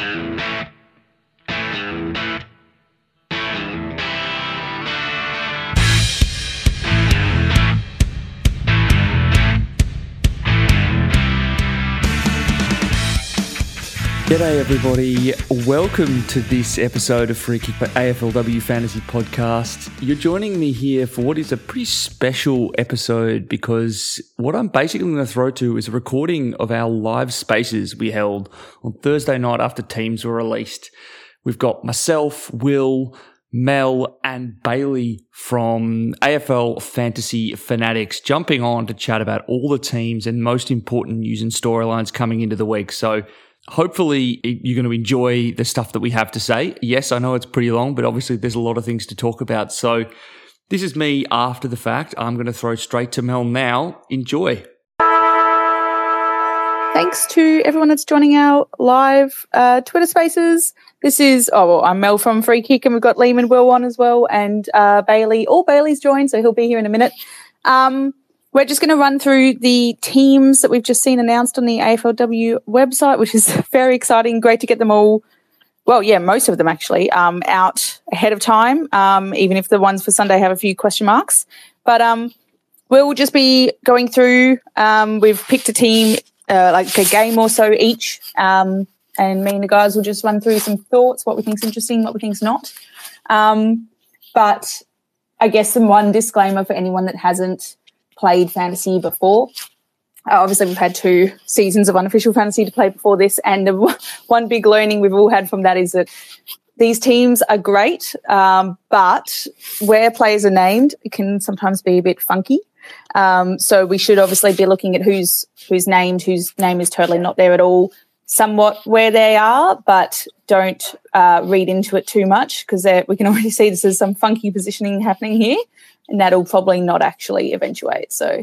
Thank you. G'day, everybody. Welcome to this episode of Free Kick AFLW Fantasy Podcast. You're joining me here for what is a pretty special episode because what I'm basically going to throw to is a recording of our live spaces we held on Thursday night after teams were released. We've got myself, Will, Mel, and Bailey from AFL Fantasy Fanatics jumping on to chat about all the teams and most important news and storylines coming into the week. So, hopefully you're going to enjoy the stuff that we have to say. Yes, I know it's pretty long, but obviously there's a lot of things to talk about. So this is me after the fact. I'm going to throw straight to Mel now. Enjoy. Thanks to everyone that's joining our live uh, Twitter spaces. This is, oh, well, I'm Mel from Free Kick, and we've got Liam and Will on as well, and uh, Bailey. All Bailey's joined, so he'll be here in a minute. Um, we're just going to run through the teams that we've just seen announced on the AFLW website, which is very exciting. Great to get them all, well, yeah, most of them actually, um, out ahead of time, um, even if the ones for Sunday have a few question marks. But um, we'll just be going through. Um, we've picked a team, uh, like a game or so each, um, and me and the guys will just run through some thoughts, what we think's interesting, what we think's not. Um, but I guess some one disclaimer for anyone that hasn't played fantasy before. Uh, obviously, we've had two seasons of unofficial fantasy to play before this, and the one big learning we've all had from that is that these teams are great, um, but where players are named, it can sometimes be a bit funky. Um, so we should obviously be looking at who's who's named, whose name is totally not there at all, somewhat where they are, but don't uh, read into it too much because we can already see this is some funky positioning happening here and that'll probably not actually eventuate. So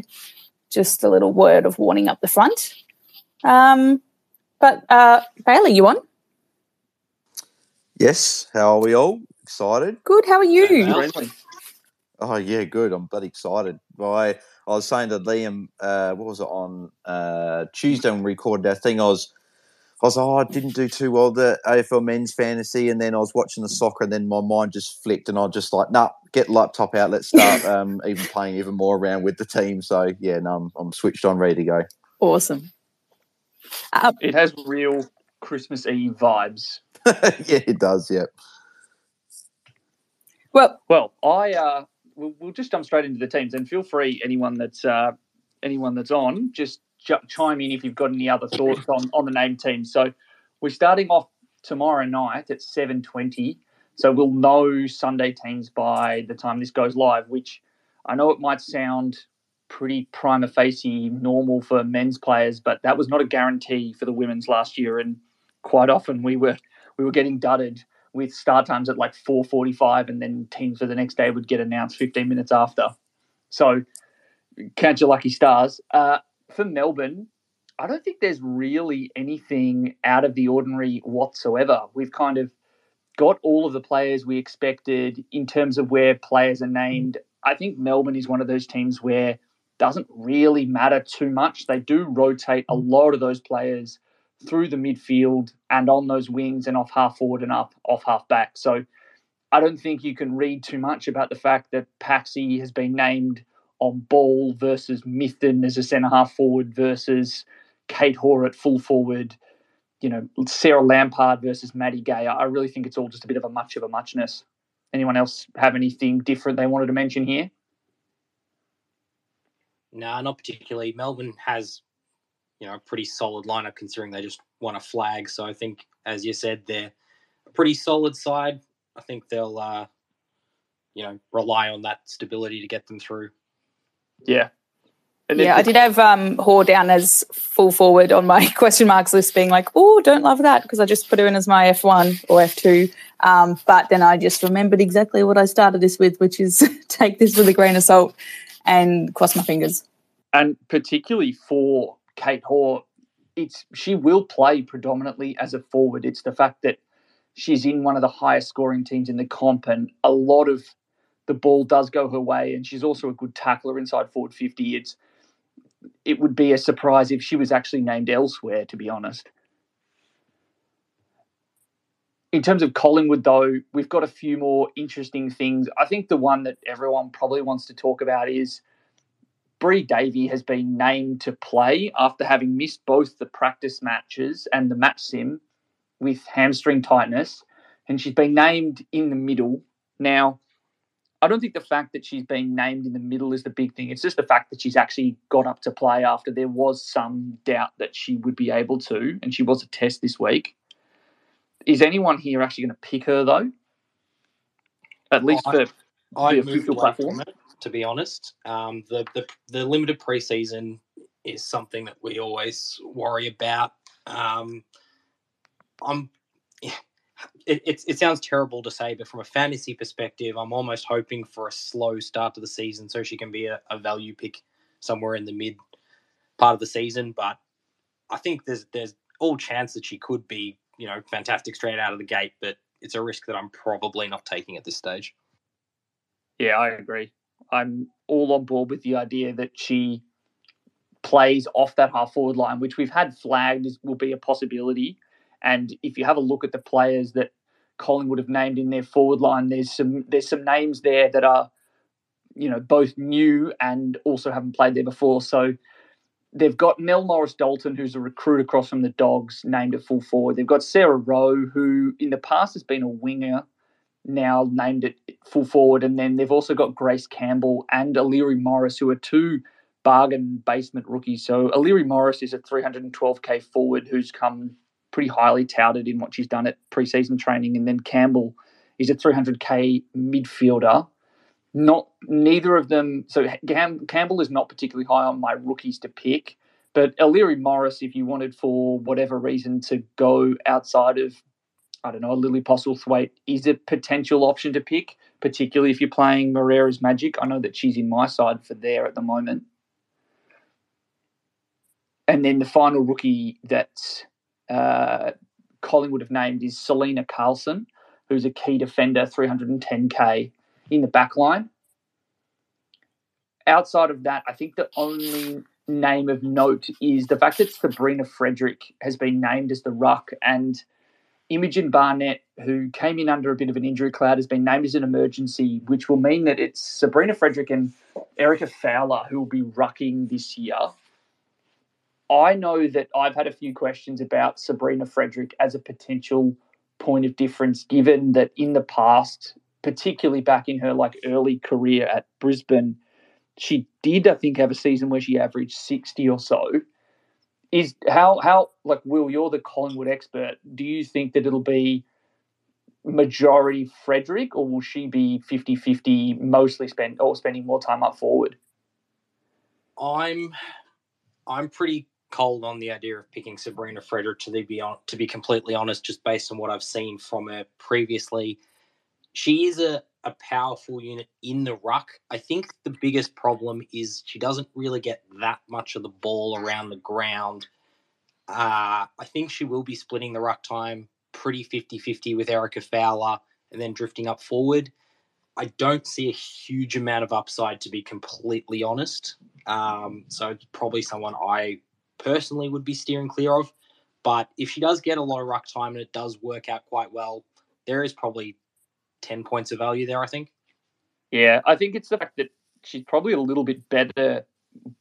just a little word of warning up the front. Um, but uh, Bailey, you on? Yes. How are we all? Excited? Good. How are you? Oh yeah, good. I'm bloody excited. I I was saying to Liam, uh, what was it on uh, Tuesday when we recorded our thing? I was I was like, oh, I didn't do too well the AFL men's fantasy, and then I was watching the soccer, and then my mind just flicked, and I was just like, nah, get laptop out, let's start um, even playing even more around with the team. So yeah, no, I'm, I'm switched on, ready to go. Awesome. Um, it has real Christmas Eve vibes. yeah, it does. Yeah. Well, well, I uh, we'll, we'll just jump straight into the teams, and feel free anyone that's uh, anyone that's on just chime in if you've got any other thoughts on, on the name team. So we're starting off tomorrow night at 7.20. So we'll know Sunday teams by the time this goes live, which I know it might sound pretty prima facie normal for men's players, but that was not a guarantee for the women's last year. And quite often we were we were getting dudded with start times at like 4.45 and then teams for the next day would get announced 15 minutes after. So count your lucky stars. Uh, for Melbourne, I don't think there's really anything out of the ordinary whatsoever. We've kind of got all of the players we expected in terms of where players are hmm. named. I think Melbourne is one of those teams where it doesn't really matter too much. They do rotate a hmm. lot of those players through the midfield and on those wings and off half forward and up off half back. So I don't think you can read too much about the fact that Paxi has been named on ball versus Mithen as a centre half forward versus Kate Hore at full forward, you know, Sarah Lampard versus Maddie Gay. I really think it's all just a bit of a much of a muchness. Anyone else have anything different they wanted to mention here? No, nah, not particularly. Melbourne has, you know, a pretty solid lineup considering they just won a flag. So I think, as you said, they're a pretty solid side. I think they'll, uh, you know, rely on that stability to get them through. Yeah. yeah, I did have um, Hore down as full forward on my question marks list, being like, oh, don't love that because I just put her in as my F1 or F2. Um, but then I just remembered exactly what I started this with, which is take this with a grain of salt and cross my fingers. And particularly for Kate Hore, it's she will play predominantly as a forward. It's the fact that she's in one of the highest scoring teams in the comp, and a lot of the ball does go her way, and she's also a good tackler inside forward fifty. It's it would be a surprise if she was actually named elsewhere, to be honest. in terms of Collingwood, though, we've got a few more interesting things. I think the one that everyone probably wants to talk about is Bri Davey has been named to play after having missed both the practice matches and the match sim with hamstring tightness, and she's been named in the middle. Now, I don't think the fact that she's being named in the middle is the big thing. It's just the fact that she's actually got up to play after there was some doubt that she would be able to, and she was a test this week. Is anyone here actually going to pick her though? At least I- for I the official platform. it, to be honest. Um, the, the the limited preseason is something that we always worry about. Um, I'm. It, it, it sounds terrible to say, but from a fantasy perspective, I'm almost hoping for a slow start to the season so she can be a, a value pick somewhere in the mid part of the season. But I think there's there's all chance that she could be, you know, fantastic straight out of the gate. But it's a risk that I'm probably not taking at this stage. Yeah, I agree. I'm all on board with the idea that she plays off that half forward line, which we've had flagged will be a possibility. And if you have a look at the players that Collingwood would have named in their forward line, there's some there's some names there that are, you know, both new and also haven't played there before. So they've got Nell Morris Dalton, who's a recruit across from the Dogs, named at full forward. They've got Sarah Rowe, who in the past has been a winger now named it full forward. And then they've also got Grace Campbell and Illyri Morris, who are two bargain basement rookies. So Illyri Morris is a 312k forward who's come pretty highly touted in what she's done at preseason training. And then Campbell is a 300k midfielder. Not neither of them. So Cam, Campbell is not particularly high on my rookies to pick. But Illyri Morris, if you wanted for whatever reason to go outside of I don't know, Lily Postlethwaite is a potential option to pick, particularly if you're playing Moreira's Magic. I know that she's in my side for there at the moment. And then the final rookie that uh, Collingwood have named is Selena Carlson, who's a key defender, 310k in the back line. Outside of that, I think the only name of note is the fact that Sabrina Frederick has been named as the ruck and Imogen Barnett, who came in under a bit of an injury cloud, has been named as an emergency, which will mean that it's Sabrina Frederick and Erica Fowler who will be rucking this year. I know that I've had a few questions about Sabrina Frederick as a potential point of difference, given that in the past, particularly back in her like early career at Brisbane, she did, I think, have a season where she averaged 60 or so is how how like Will, you're the Collingwood expert. Do you think that it'll be majority Frederick or will she be 50-50 mostly spend or spending more time up forward? I'm I'm pretty cold on the idea of picking Sabrina Frederick to be on, to be completely honest, just based on what I've seen from her previously. She is a, a powerful unit in the ruck. I think the biggest problem is she doesn't really get that much of the ball around the ground. Uh, I think she will be splitting the ruck time pretty 50 50 with Erica Fowler and then drifting up forward. I don't see a huge amount of upside, to be completely honest. Um, so it's probably someone I personally would be steering clear of. But if she does get a lot of ruck time and it does work out quite well, there is probably 10 points of value there, I think. Yeah, I think it's the fact that she's probably a little bit better,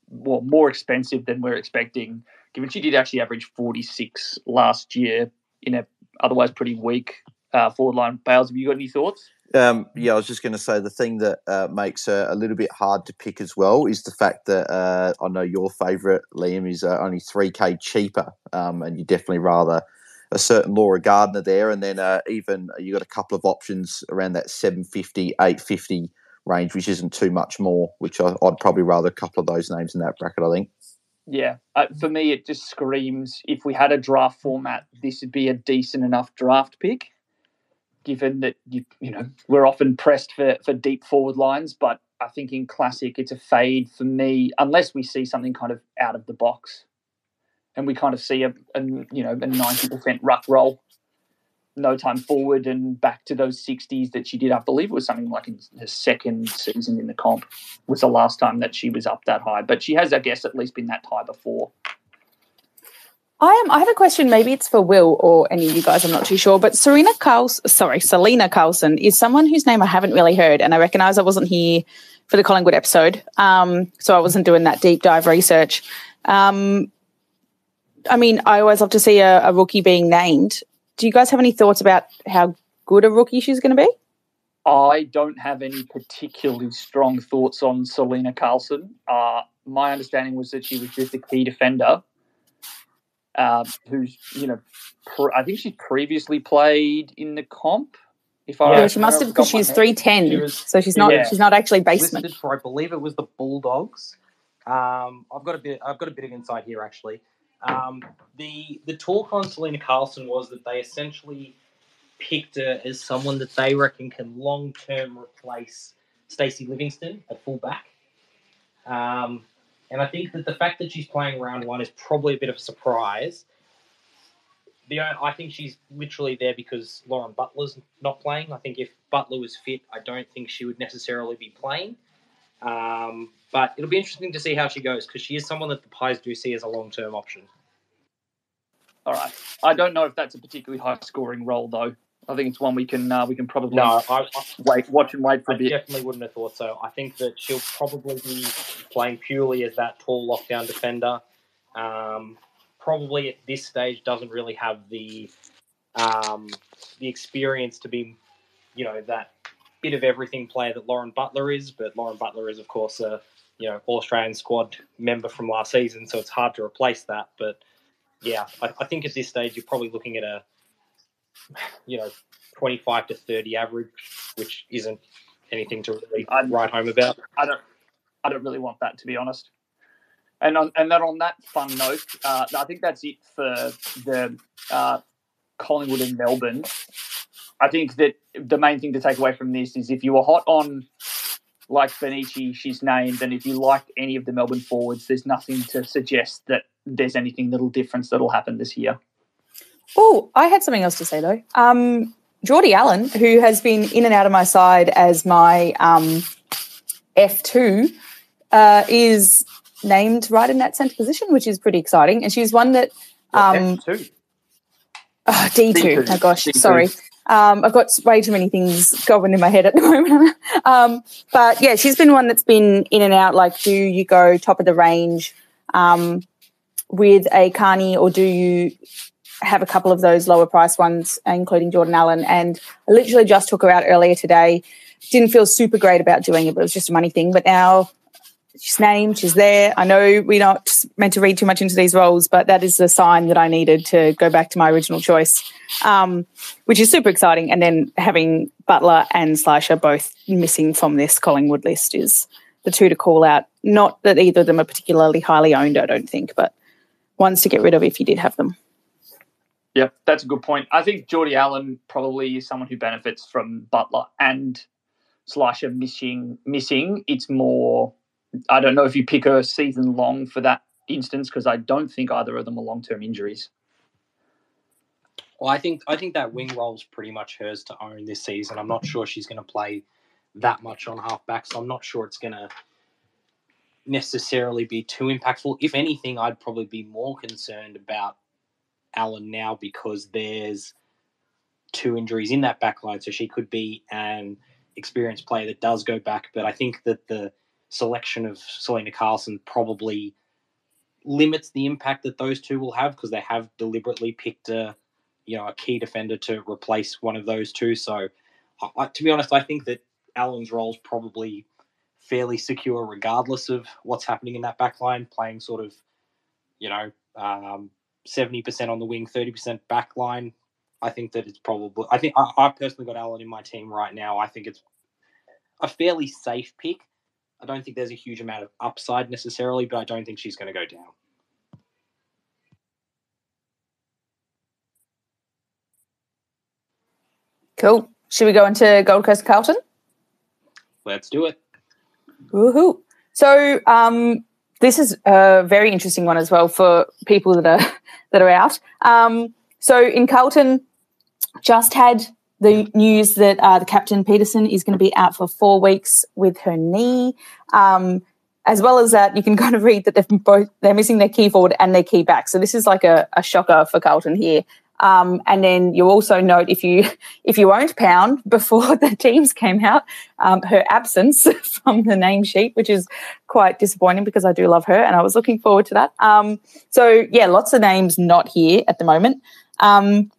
well, more expensive than we're expecting, given she did actually average 46 last year in a otherwise pretty weak uh, forward line. Bales, have you got any thoughts? Um, yeah, I was just going to say the thing that uh, makes her a little bit hard to pick as well is the fact that uh, I know your favourite Liam is uh, only three k cheaper, um, and you definitely rather a certain Laura Gardner there, and then uh, even you got a couple of options around that 750, 850 range, which isn't too much more. Which I, I'd probably rather a couple of those names in that bracket. I think. Yeah, uh, for me, it just screams if we had a draft format, this would be a decent enough draft pick. Given that you you know we're often pressed for for deep forward lines, but I think in classic it's a fade for me unless we see something kind of out of the box, and we kind of see a, a you know a ninety percent ruck roll, no time forward and back to those sixties that she did. I believe it was something like in her second season in the comp was the last time that she was up that high, but she has I guess at least been that high before. I am. I have a question. Maybe it's for Will or any of you guys. I'm not too sure. But Serena Carlson, sorry, Selena Carlson is someone whose name I haven't really heard, and I recognise I wasn't here for the Collingwood episode, um, so I wasn't doing that deep dive research. Um, I mean, I always love to see a, a rookie being named. Do you guys have any thoughts about how good a rookie she's going to be? I don't have any particularly strong thoughts on Selena Carlson. Uh, my understanding was that she was just a key defender uh, who's, you know, pr- I think she previously played in the comp. If I yeah, she must have because she's three ten, so she's not. Yeah. She's not actually basement. For, I believe it was the Bulldogs. Um, I've got a bit. I've got a bit of insight here actually. Um, the the talk on Selena Carlson was that they essentially picked her as someone that they reckon can long term replace Stacey Livingstone at fullback. Um, and I think that the fact that she's playing round one is probably a bit of a surprise. The I think she's literally there because Lauren Butler's not playing. I think if Butler was fit, I don't think she would necessarily be playing. Um, but it'll be interesting to see how she goes because she is someone that the Pies do see as a long term option. All right. I don't know if that's a particularly high scoring role though. I think it's one we can uh, we can probably no, I, I, wait, watch and wait for I a bit. Definitely wouldn't have thought so. I think that she'll probably be playing purely as that tall lockdown defender. Um, probably at this stage doesn't really have the um, the experience to be, you know, that bit of everything player that Lauren Butler is. But Lauren Butler is, of course, a you know Australian squad member from last season, so it's hard to replace that. But yeah, I, I think at this stage you're probably looking at a you know, 25 to 30 average, which isn't anything to really I'm, write home about. I don't, I don't really want that to be honest. And on, and then on that fun note, uh, I think that's it for the uh, Collingwood and Melbourne. I think that the main thing to take away from this is if you were hot on like Bonnici, she's named, and if you like any of the Melbourne forwards, there's nothing to suggest that there's anything little difference that'll happen this year. Oh, I had something else to say though. Um, Jordyn Allen, who has been in and out of my side as my um, F2, uh, is named right in that centre position, which is pretty exciting. And she's one that. Um, F2. Oh, D2. D2. Oh, gosh, D2. sorry. Um, I've got way too many things going in my head at the moment. um, but yeah, she's been one that's been in and out. Like, do you go top of the range um, with a Carney, or do you have a couple of those lower price ones, including Jordyn Allen. And I literally just took her out earlier today. Didn't feel super great about doing it, but it was just a money thing. But now she's named, she's there. I know we're not meant to read too much into these roles, but that is the sign that I needed to go back to my original choice, um, which is super exciting. And then having Butler and Schleicher both missing from this Collingwood list is the two to call out. Not that either of them are particularly highly owned, I don't think, but ones to get rid of if you did have them. Yeah, that's a good point. I think Jordyn Allen probably is someone who benefits from Butler and Schleicher missing. Missing. It's more. I don't know if you pick her season long for that instance because I don't think either of them are long term injuries. Well, I think I think that wing role is pretty much hers to own this season. I'm not sure she's going to play that much on halfback, so I'm not sure it's going to necessarily be too impactful. If anything, I'd probably be more concerned about Allen now because there's two injuries in that backline, so she could be an experienced player that does go back. But I think that the selection of Selena Carlson probably limits the impact that those two will have because they have deliberately picked a you know a key defender to replace one of those two. So, I, to be honest, I think that Allen's role is probably fairly secure regardless of what's happening in that backline, playing sort of you know um, seventy percent on the wing, thirty percent back line. I think that it's probably. I think I, I personally got Allen in my team right now. I think it's a fairly safe pick. I don't think there's a huge amount of upside necessarily, but I don't think she's going to go down. Cool. Should we go into Gold Coast Carlton? Let's do it. Woohoo! So, um, this is a very interesting one as well for people that are that are out. Um, so in Carlton, just had the news that uh, the captain Peterson is going to be out for four weeks with her knee. Um, as well as that, you can kind of read that they've both they're missing their key forward and their key back. So this is like a, a shocker for Carlton here. Um, and then you also note if you if you owned Pound before the teams came out, um, her absence from the name sheet, which is quite disappointing because I do love her and I was looking forward to that. Um, so yeah, lots of names not here at the moment. Um,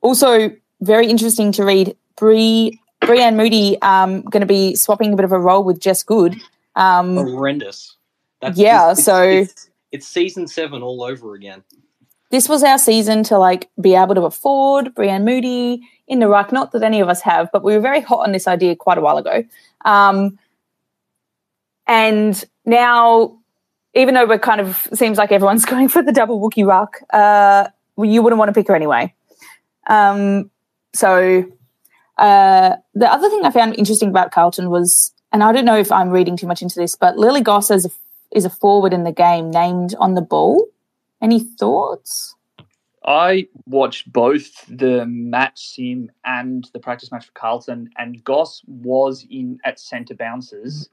also, very interesting to read. Brie Breann Moody um, going to be swapping a bit of a role with Jess Good. Um, Horrendous. yeah, it's, so it's, it's season seven all over again. This was our season to like be able to afford Breann Moody in the ruck. Not that any of us have, but we were very hot on this idea quite a while ago. Um, and now, even though we're kind of seems like everyone's going for the double rookie ruck, uh, you wouldn't want to pick her anyway. Um, so uh, the other thing I found interesting about Carlton was, and I don't know if I'm reading too much into this, but Lily Goss is a, is a forward in the game named on the ball. Any thoughts? I watched both the match sim and the practice match for Carlton, and Goss was in at centre bounces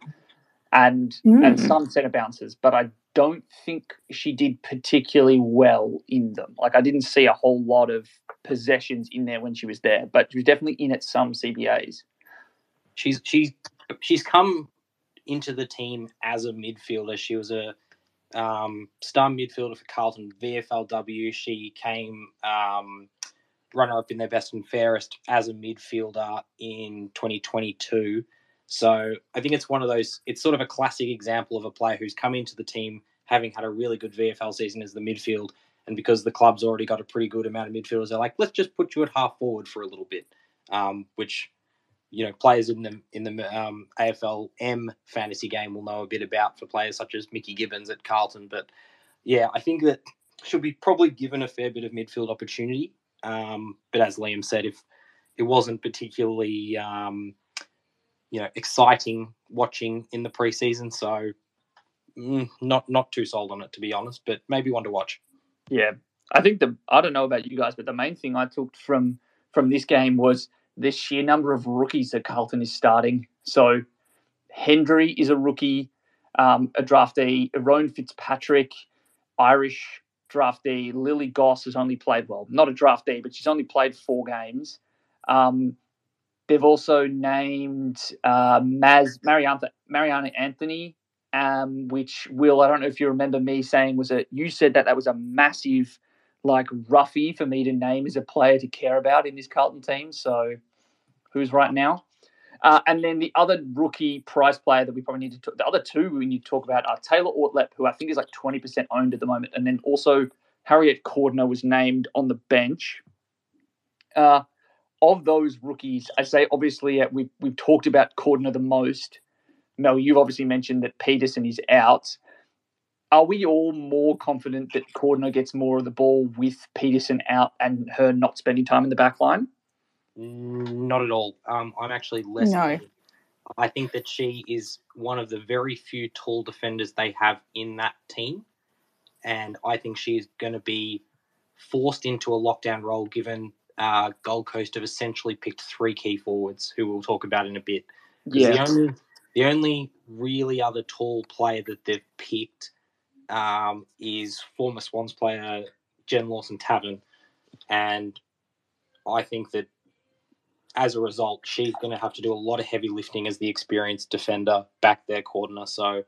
and and Mm. some centre bounces, but I don't think she did particularly well in them. Like I didn't see a whole lot of possessions in there when she was there, but she was definitely in at some CBAs. She's she's she's come into the team as a midfielder. She was a um, star midfielder for Carlton VFLW. She came um, runner up in their best and fairest as a midfielder in 2022. So I think it's one of those. It's sort of a classic example of a player who's come into the team having had a really good VFL season as the midfield, and because the club's already got a pretty good amount of midfielders, they're like, let's just put you at half forward for a little bit, um, which you know players in the in the um, AFL M fantasy game will know a bit about for players such as Mickey Gibbons at Carlton. But yeah, I think that she'll be probably given a fair bit of midfield opportunity. Um, but as Liam said, if it wasn't particularly um, you know exciting watching in the preseason, so mm, not not too sold on it to be honest. But maybe one to watch. Yeah, I think the I don't know about you guys, but the main thing I took from from this game was the sheer number of rookies that Carlton is starting. So Hendry is a rookie, um, a draftee. Rowan Fitzpatrick, Irish draftee. Lily Goss has only played well, not a draftee, but she's only played four games. Um, they've also named uh, Maz Mariana Mariana Anthony um, which Will, I don't know if you remember me saying was a you said that that was a massive like roughie for me to name as a player to care about in this Carlton team. So who's right now? Uh, and then the other rookie prize player that we probably need to talk, the other two we need to talk about are Taylor Ortlepp, who I think is like 20% owned at the moment, and then also Harriet Cordner was named on the bench. Uh, of those rookies, I say obviously uh, we've, we've talked about Cordner the most. Mel, you've obviously mentioned that Peterson is out. Are we all more confident that Cordner gets more of the ball with Peterson out and her not spending time in the back line? Mm, Not at all. Um, I'm actually less. No. I think that she is one of the very few tall defenders they have in that team, and I think she's going to be forced into a lockdown role given uh, Gold Coast have essentially picked three key forwards, who we'll talk about in a bit. 'Cause The only, the only really other tall player that they've picked um, is former Swans player Jen Lawson Tavern, and I think that as a result, she's going to have to do a lot of heavy lifting as the experienced defender back there, Cordner. So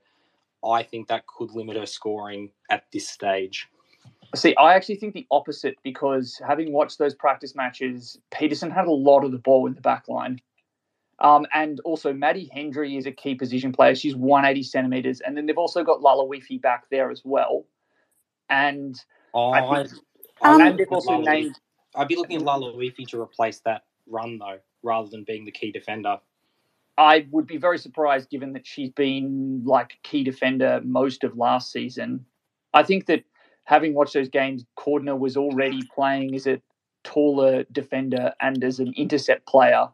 I think that could limit her scoring at this stage. See, I actually think the opposite because having watched those practice matches, Peterson had a lot of the ball in the back line. Um, and also, Maddie Hendry is a key position player. She's 180 centimeters. And then they've also got Lala Laloifi back there as well. And, Oh, I I, think- Um, and they've also Lala named I'd be looking at Lala Laloifi to replace that run though, rather than being the key defender. I would be very surprised given that she's been like key defender most of last season. I think that having watched those games, Cordner was already playing as a taller defender and as an intercept player.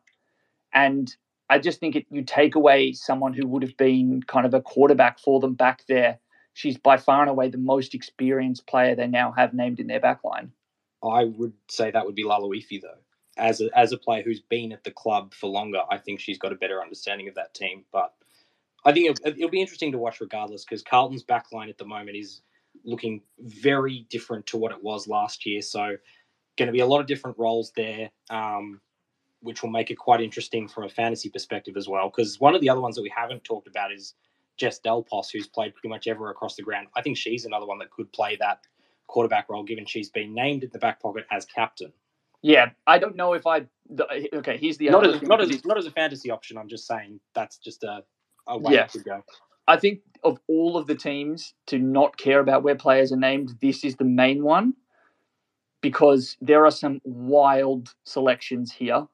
And I just think it, you take away someone who would have been kind of a quarterback for them back there. She's by far and away the most experienced player they now have named in their back line. I would say that would be Lala Laloifi though. As a, as a player who's been at the club for longer, I think she's got a better understanding of that team. But I think it'll, it'll be interesting to watch regardless because Carlton's backline at the moment is looking very different to what it was last year. So, going to be a lot of different roles there, um, which will make it quite interesting from a fantasy perspective as well. Because one of the other ones that we haven't talked about is Jess Dal Pos, who's played pretty much ever across the ground. I think she's another one that could play that quarterback role, given she's been named in the back pocket as captain. Yeah, I don't know if I. The, okay, here's the Not as not as not as a fantasy option. I'm just saying that's just a, a way Yeah. it could go. I think of all of the teams to not care about where players are named, this is the main one because there are some wild selections here.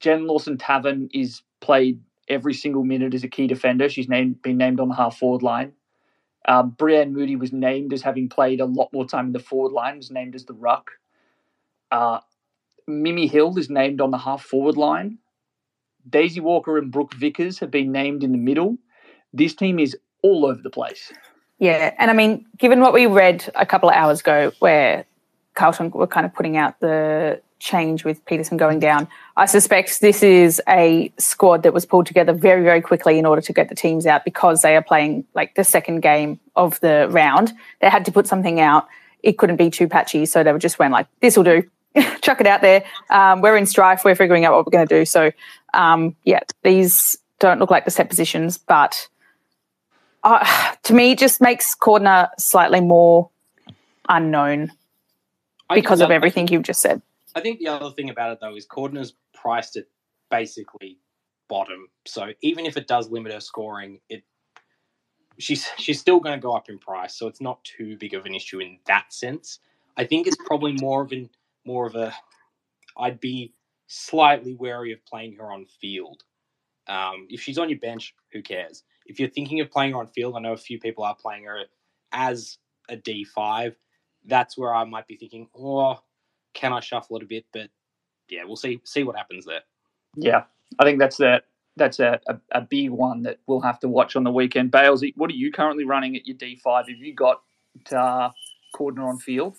Jen Lawson Tavern is played every single minute as a key defender. She's named been named on the half forward line. Um, Breann Moody was named as having played a lot more time in the forward line, was named as the ruck. Uh, Mimi Hill is named on the half forward line. Daisy Walker and Brooke Vickers have been named in the middle. This team is all over the place. Yeah, and I mean, given what we read a couple of hours ago, where Carlton were kind of putting out the change with Peterson going down, I suspect this is a squad that was pulled together very, very quickly in order to get the teams out because they are playing like the second game of the round. They had to put something out. It couldn't be too patchy, so they were just went like, "This will do." Chuck it out there. Um, we're in strife. We're figuring out what we're going to do. So, um, yeah, these don't look like the set positions, but uh, to me, it just makes Cordner slightly more unknown because of everything you've just said. I think the other thing about it though is Cordner's priced at basically bottom. So even if it does limit her scoring, it she's she's still going to go up in price. So it's not too big of an issue in that sense. I think it's probably more of an more of a. I'd be slightly wary of playing her on field. Um, if she's on your bench, who cares? If you're thinking of playing her on field, I know a few people are playing her as a D five. That's where I might be thinking, oh, can I shuffle it a bit? But yeah, we'll see see what happens there. Yeah, I think that's a that's a, a, a big one that we'll have to watch on the weekend. Bales, what are you currently running at your D five? Have you got uh, Cordner on field?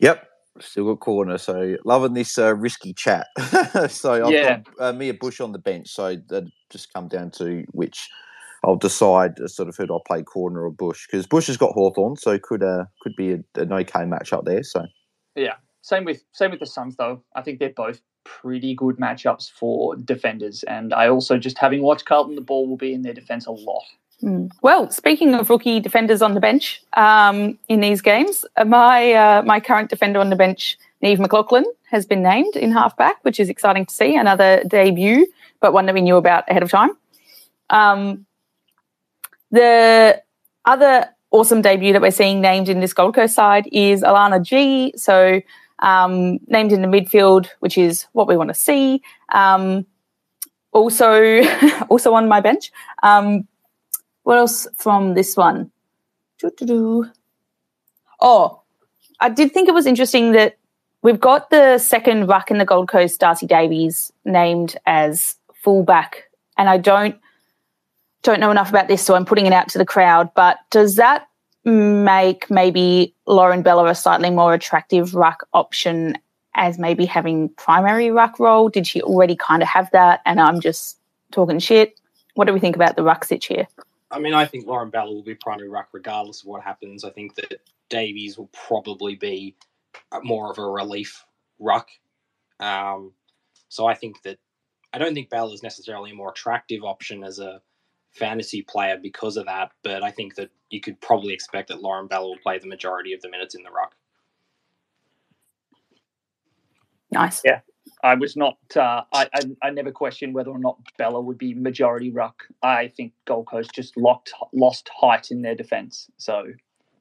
Yep, still got Cordner. So loving this uh, risky chat. so I've Yeah. got uh, Mia Bush on the bench. So that just come down to which I'll decide uh, sort of who do I play Cordner or Bush because Bush has got Hawthorn, so could uh, could be a, an okay match up there. So Same with same with the Suns though. I think they're both pretty good matchups for defenders, and I also just having watched Carlton, the ball will be in their defense a lot. Hmm. Well, speaking of rookie defenders on the bench um, in these games, uh, my uh, my current defender on the bench, Neve McLaughlin, has been named in halfback, which is exciting to see. Another debut, but one that we knew about ahead of time. Um, the other awesome debut that we're seeing named in this Gold Coast side is Alana G. So um, named in the midfield, which is what we want to see. Um, also, also on my bench. Um, what else from this one? Doo-doo-doo. Oh, I did think it was interesting that we've got the second ruck in the Gold Coast, Darcy Davies, named as fullback, and I don't don't know enough about this, so I'm putting it out to the crowd. But does that make maybe Lauren Bella a slightly more attractive ruck option as maybe having primary ruck role? Did she already kind of have that? And I'm just talking shit. What do we think about the ruck sitch here? I mean, I think Lauren Bella will be primary ruck regardless of what happens. I think that Davies will probably be more of a relief ruck. Um, so I think that I don't think Bella is necessarily a more attractive option as a fantasy player because of that, but I think that you could probably expect that Lauren Bella will play the majority of the minutes in the ruck. Nice. Yeah. I was not. Uh, I, I I never questioned whether or not Bella would be majority ruck. I think Gold Coast just locked lost height in their defence, so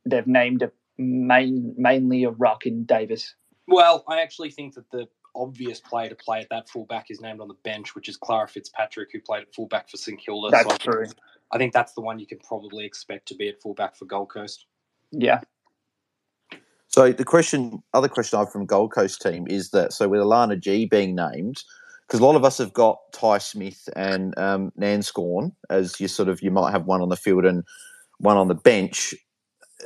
they've named a main mainly a ruck in Davis. Well, I actually think that the obvious player to play at that fullback is named on the bench, which is Clara Fitzpatrick, who played at fullback for St Kilda. That's so true. I think that's the one you can probably expect to be at fullback for Gold Coast. Yeah. So the question, other question I have from Gold Coast team is that so with Alana G being named, because a lot of us have got Ty Smith and um, Nanscorn as you sort of you might have one on the field and one on the bench.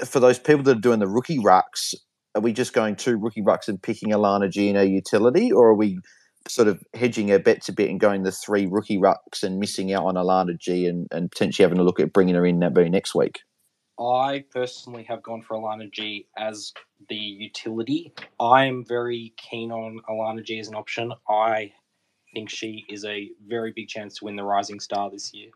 For those people that are doing the rookie rucks, are we just going two rookie rucks and picking Alana G in a utility, or are we sort of hedging her bets a bit and going the three rookie rucks and missing out on Alana G and, and potentially having a look at bringing her in that very next week? I personally have gone for Alana G as the utility. I'm very keen on Alana G as an option. I think she is a very big chance to win the Rising Star this year.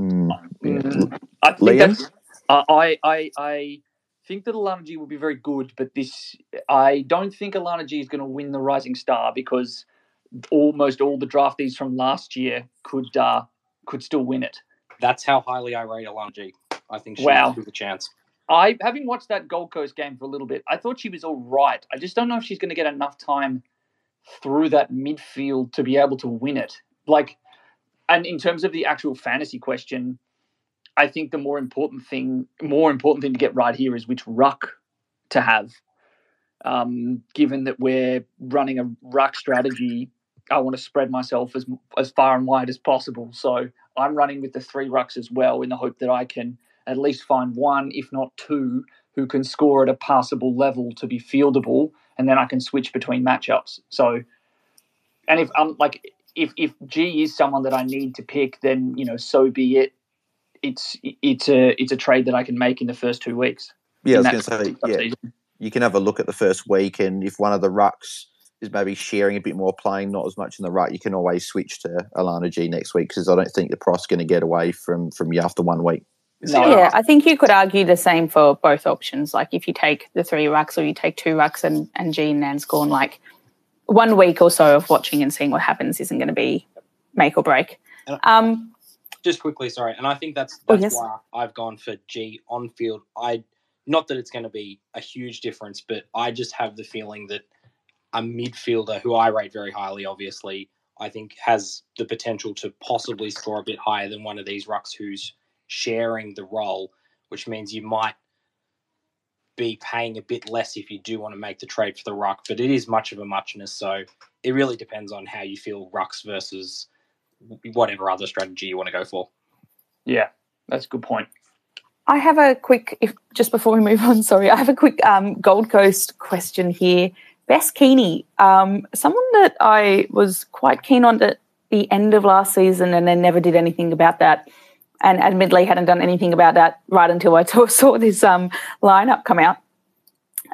Mm. Mm, I think Liam? that's, uh, I, I, I think that Alana G will be very good, but this I don't think Alana G is going to win the Rising Star because almost all the draftees from last year could uh, could still win it. That's how highly I rate Alana G. I think she Wow. has a chance. I, having watched that Gold Coast game for a little bit, I thought she was all right. I just don't know if she's going to get enough time through that midfield to be able to win it. Like, and in terms of the actual fantasy question, I think the more important thing, more important thing to get right here is which ruck to have. Um, given that we're running a ruck strategy, I want to spread myself as as far and wide as possible. So I'm running with the three rucks as well, in the hope that I can at least find one, if not two, who can score at a passable level to be fieldable, and then I can switch between matchups. So, and if I'm like, if if G is someone that I need to pick, then you know, so be it. It's it's a it's a trade that I can make in the first two weeks. Yeah, I was going to say, yeah, you can have a look at the first week, and if one of the rucks is maybe sharing a bit more, playing not as much in the ruck, you can always switch to Alana G next week because I don't think the price is going to get away from from you after one week. No. Yeah, I think you could argue the same for both options. Like if you take the three rucks or you take two rucks and, and G and Nance Nanscorn, like one week or so of watching and seeing what happens isn't going to be make or break. Um, Just quickly, sorry, and I think that's Oh, that's yes. why I've gone for G on field. I not that it's going to be a huge difference, but I just have the feeling that a midfielder who I rate very highly, obviously, I think has the potential to possibly score a bit higher than one of these rucks who's sharing the role, which means you might be paying a bit less if you do want to make the trade for the ruck. But it is much of a muchness, so it really depends on how you feel rucks versus whatever other strategy you want to go for. Yeah, that's a good point. I have a quick, if just before we move on, sorry, I have a quick um, Gold Coast question here. Bess Keaney, um, someone that I was quite keen on at the end of last season and then never did anything about that. And admittedly, hadn't done anything about that right until I saw, saw this um, lineup come out.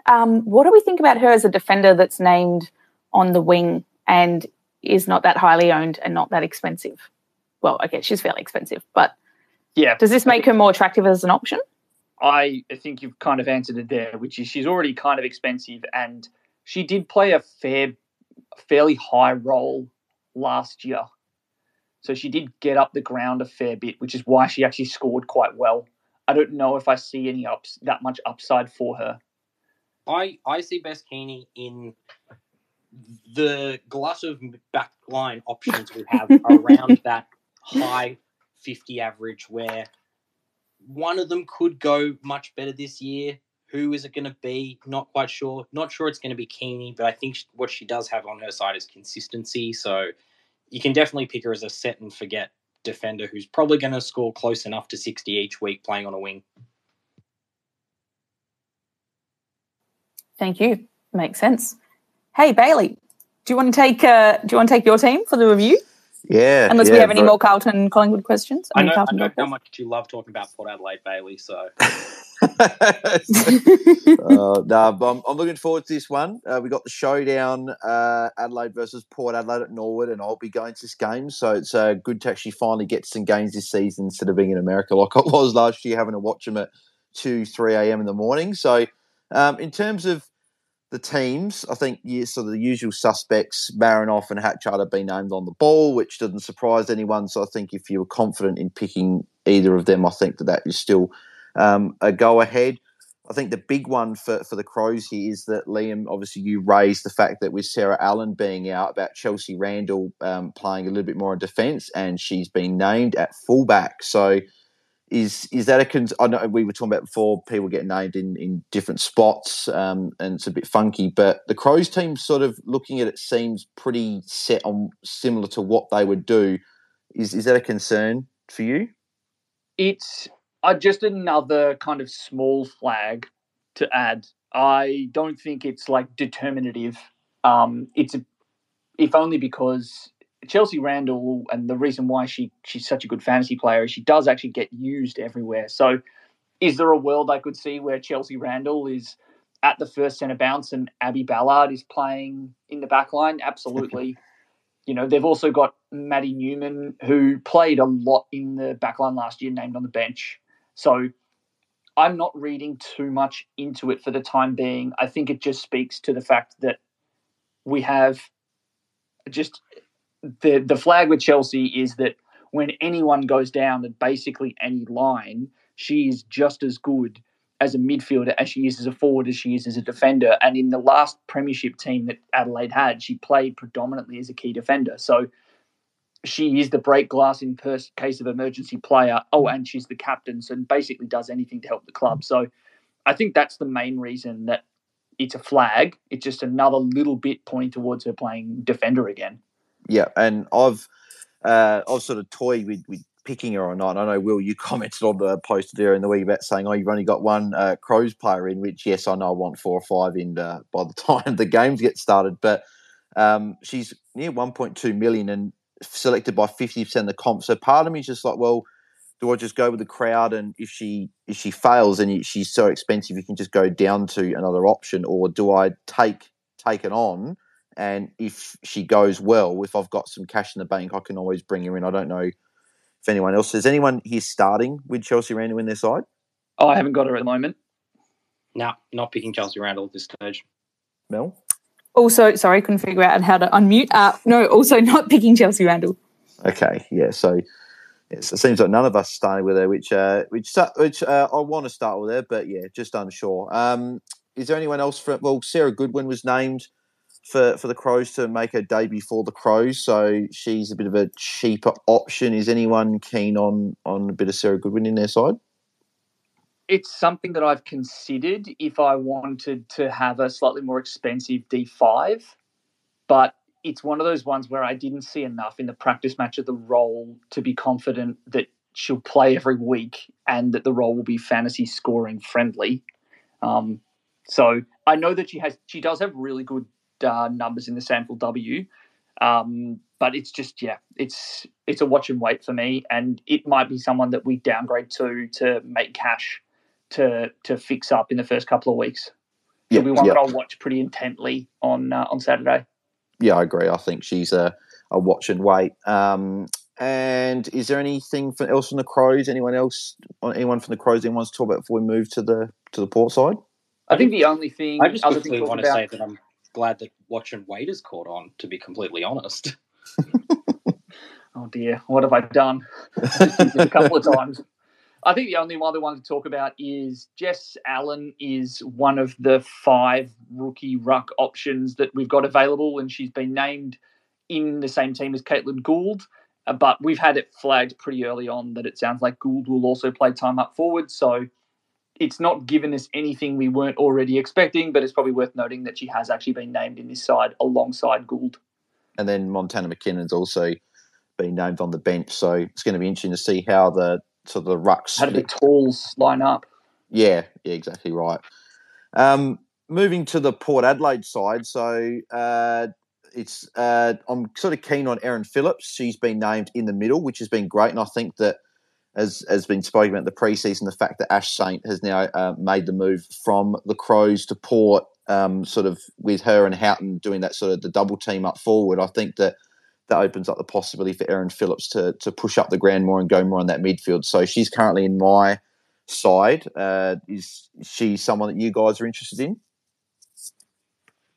Um, what do we think about her as a defender that's named on the wing and is not that highly owned and not that expensive? Well, okay, she's fairly expensive, but Yeah, does this make her more attractive as an option? I think you've kind of answered it there, which is she's already kind of expensive, and she did play a fair, fairly high role last year. So she did get up the ground a fair bit, which is why she actually scored quite well. I don't know if I see any ups that much upside for her. I I see Bess Keaney in the glut of backline options we have around that high 50 average where one of them could go much better this year. Who is it going to be? Not quite sure. Not sure it's going to be Keaney, but I think what she does have on her side is consistency. So you can definitely pick her as a set and forget defender who's probably going to score close enough to 60 each week playing on a wing. Thank you. Makes sense. Hey Bailey, do you want to take uh, do you want to take your team for the review? Yeah. Unless we have any more Carlton Collingwood questions. I know, I know how Coast. much you love talking about Port Adelaide, Bailey. So uh, no, but I'm, I'm looking forward to this one. Uh, we got the showdown, uh, Adelaide versus Port Adelaide at Norwood, and I'll be going to this game. So it's uh, good to actually finally get some games this season instead of being in America like I was last year, having to watch them at two, three a.m. in the morning. So um, in terms of the teams, I think yeah, so the usual suspects, Marinoff and Hatchard have been named on the ball, which didn't surprise anyone. So I think if you were confident in picking either of them, I think that that is still um, a go ahead. I think the big one for, for the Crows here is that Liam, obviously, you raised the fact that with Sarah Allen being out, about Chelsea Randall um, playing a little bit more in defence, and she's been named at fullback. So is is that a con- I know we were talking about before people get named in, in different spots um, and it's a bit funky but the Crows team sort of looking at it seems pretty set on similar to what they would do is is that a concern for you It's uh, just another kind of small flag to add. I don't think it's like determinative. Um, it's a if only because Chelsea Randall and the reason why she she's such a good fantasy player is she does actually get used everywhere. So, is there a world I could see where Chelsea Randall is at the first centre bounce and Abby Ballard is playing in the back line? Absolutely. you know, they've also got Maddie Newman who played a lot in the back line last year, named on the bench. So I'm not reading too much into it for the time being. I think it just speaks to the fact that we have just the the flag with Chelsea is that when anyone goes down at basically any line, she is just as good as a midfielder as she is as a forward as she is as a defender. And in the last premiership team that Adelaide had, she played predominantly as a key defender. So she is the break glass in case of emergency player. Oh, and she's the captain, so basically does anything to help the club. So I think that's the main reason that it's a flag. It's just another little bit pointing towards her playing defender again. Yeah, and I've uh, I've sort of toyed with, with picking her or not. I know Will, you commented on the post there in the week about saying, "Oh, you've only got one uh, Crows player in." Which, yes, I know I want four or five in uh, by the time the games get started, but um, she's near 1.2 million and selected by 50% of the comp. So part of me is just like, well, do I just go with the crowd? And if she if she fails and she's so expensive, you can just go down to another option, or do I take take it on? And if she goes well, if I've got some cash in the bank, I can always bring her in. I don't know if anyone else is anyone here starting with Chelsea Randall in their side. Oh, I haven't got her at the moment. No, not picking Chelsea Randall at this stage. Mel also, sorry, couldn't figure out how to unmute. Uh, no, also not picking Chelsea Randall. Okay, yeah. So it seems like none of us started with her, which uh, which which uh, I want to start with her, but yeah, just unsure. Um, is there anyone else? For, well, Sarah Goodwin was named for for the Crows to make her debut for the Crows, so she's a bit of a cheaper option. Is anyone keen on on a bit of Sarah Goodwin in their side? it's something that I've considered if I wanted to have a slightly more expensive D5, but it's one of those ones where I didn't see enough in the practice match of the role to be confident that she'll play every week and that the role will be fantasy scoring friendly. Um, so I know that she has, she does have really good uh, numbers in the sample W, um, but it's just yeah, it's it's a watch and wait for me, and it might be someone that we downgrade to to make cash to to fix up in the first couple of weeks. Yeah, It'll be one that I'll watch pretty intently on uh, on Saturday. Yeah, I agree. I think she's a, a watch and wait. Um, and is there anything else from the Crows? Anyone else? Anyone from the Crows? Anyone wants to talk about before we move to the to the port side? I think the only thing I just quickly want to about... say that I'm glad that watch and wait is caught on. To be completely honest. oh dear, what have I done? a couple of times. I think the only other one to talk about is Jess Allen is one of the five rookie ruck options that we've got available, and she's been named in the same team as Caitlin Gould. Uh, but we've had it flagged pretty early on that it sounds like Gould will also play time up forward. So it's not given us anything we weren't already expecting, but it's probably worth noting that she has actually been named in this side alongside Gould. And then Montana McKinnon's also been named on the bench. So it's going to be interesting to see how the to the rucks. How did the tools line up? Yeah, yeah, exactly right. Um, moving to the Port Adelaide side, so uh, it's uh, I'm sort of keen on Erin Phillips. She's been named in the middle, which has been great, and I think that as has been spoken about the preseason, the fact that Ash Saint has now uh, made the move from the Crows to Port, um, sort of with her and Houghton doing that sort of the double team up forward. I think that that opens up the possibility for Erin Phillips to to push up the ground more and go more on that midfield. So she's currently in my side. Uh, is she someone that you guys are interested in?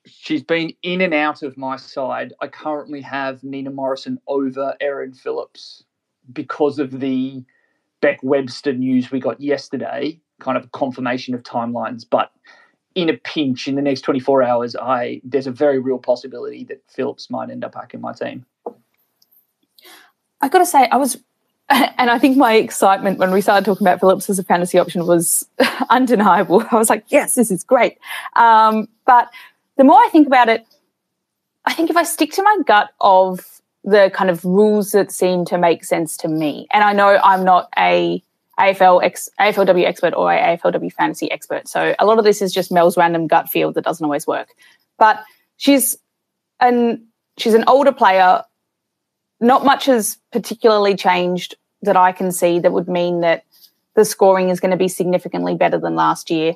She's been in and out of my side. I currently have Nina Morrison over Erin Phillips because of the Beck Webster news we got yesterday, kind of confirmation of timelines. But in a pinch in the next 24 hours, I there's a very real possibility that Phillips might end up back in my team. I got to say, I was, and I think my excitement when we started talking about Phillips as a fantasy option was undeniable. I was like, yes, this is great. Um, but the more I think about it, I think if I stick to my gut of the kind of rules that seem to make sense to me, and I know I'm not a AFL ex, AFLW expert or a AFLW fantasy expert, so a lot of this is just Mel's random gut feel that doesn't always work. But she's an she's an older player. Not much has particularly changed that I can see that would mean that the scoring is going to be significantly better than last year.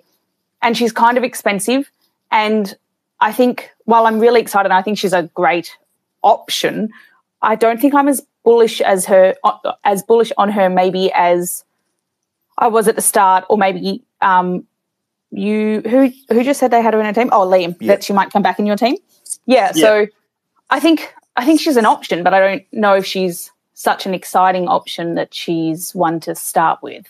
And she's kind of expensive. And I think while I'm really excited, I think she's a great option. I don't think I'm as bullish as her, as bullish on her maybe as I was at the start, or maybe um, you who who just said they had her in a team. Oh, Liam, yeah. that she might come back in your team. Yeah, yeah, so I think I think she's an option, but I don't know if she's such an exciting option that she's one to start with.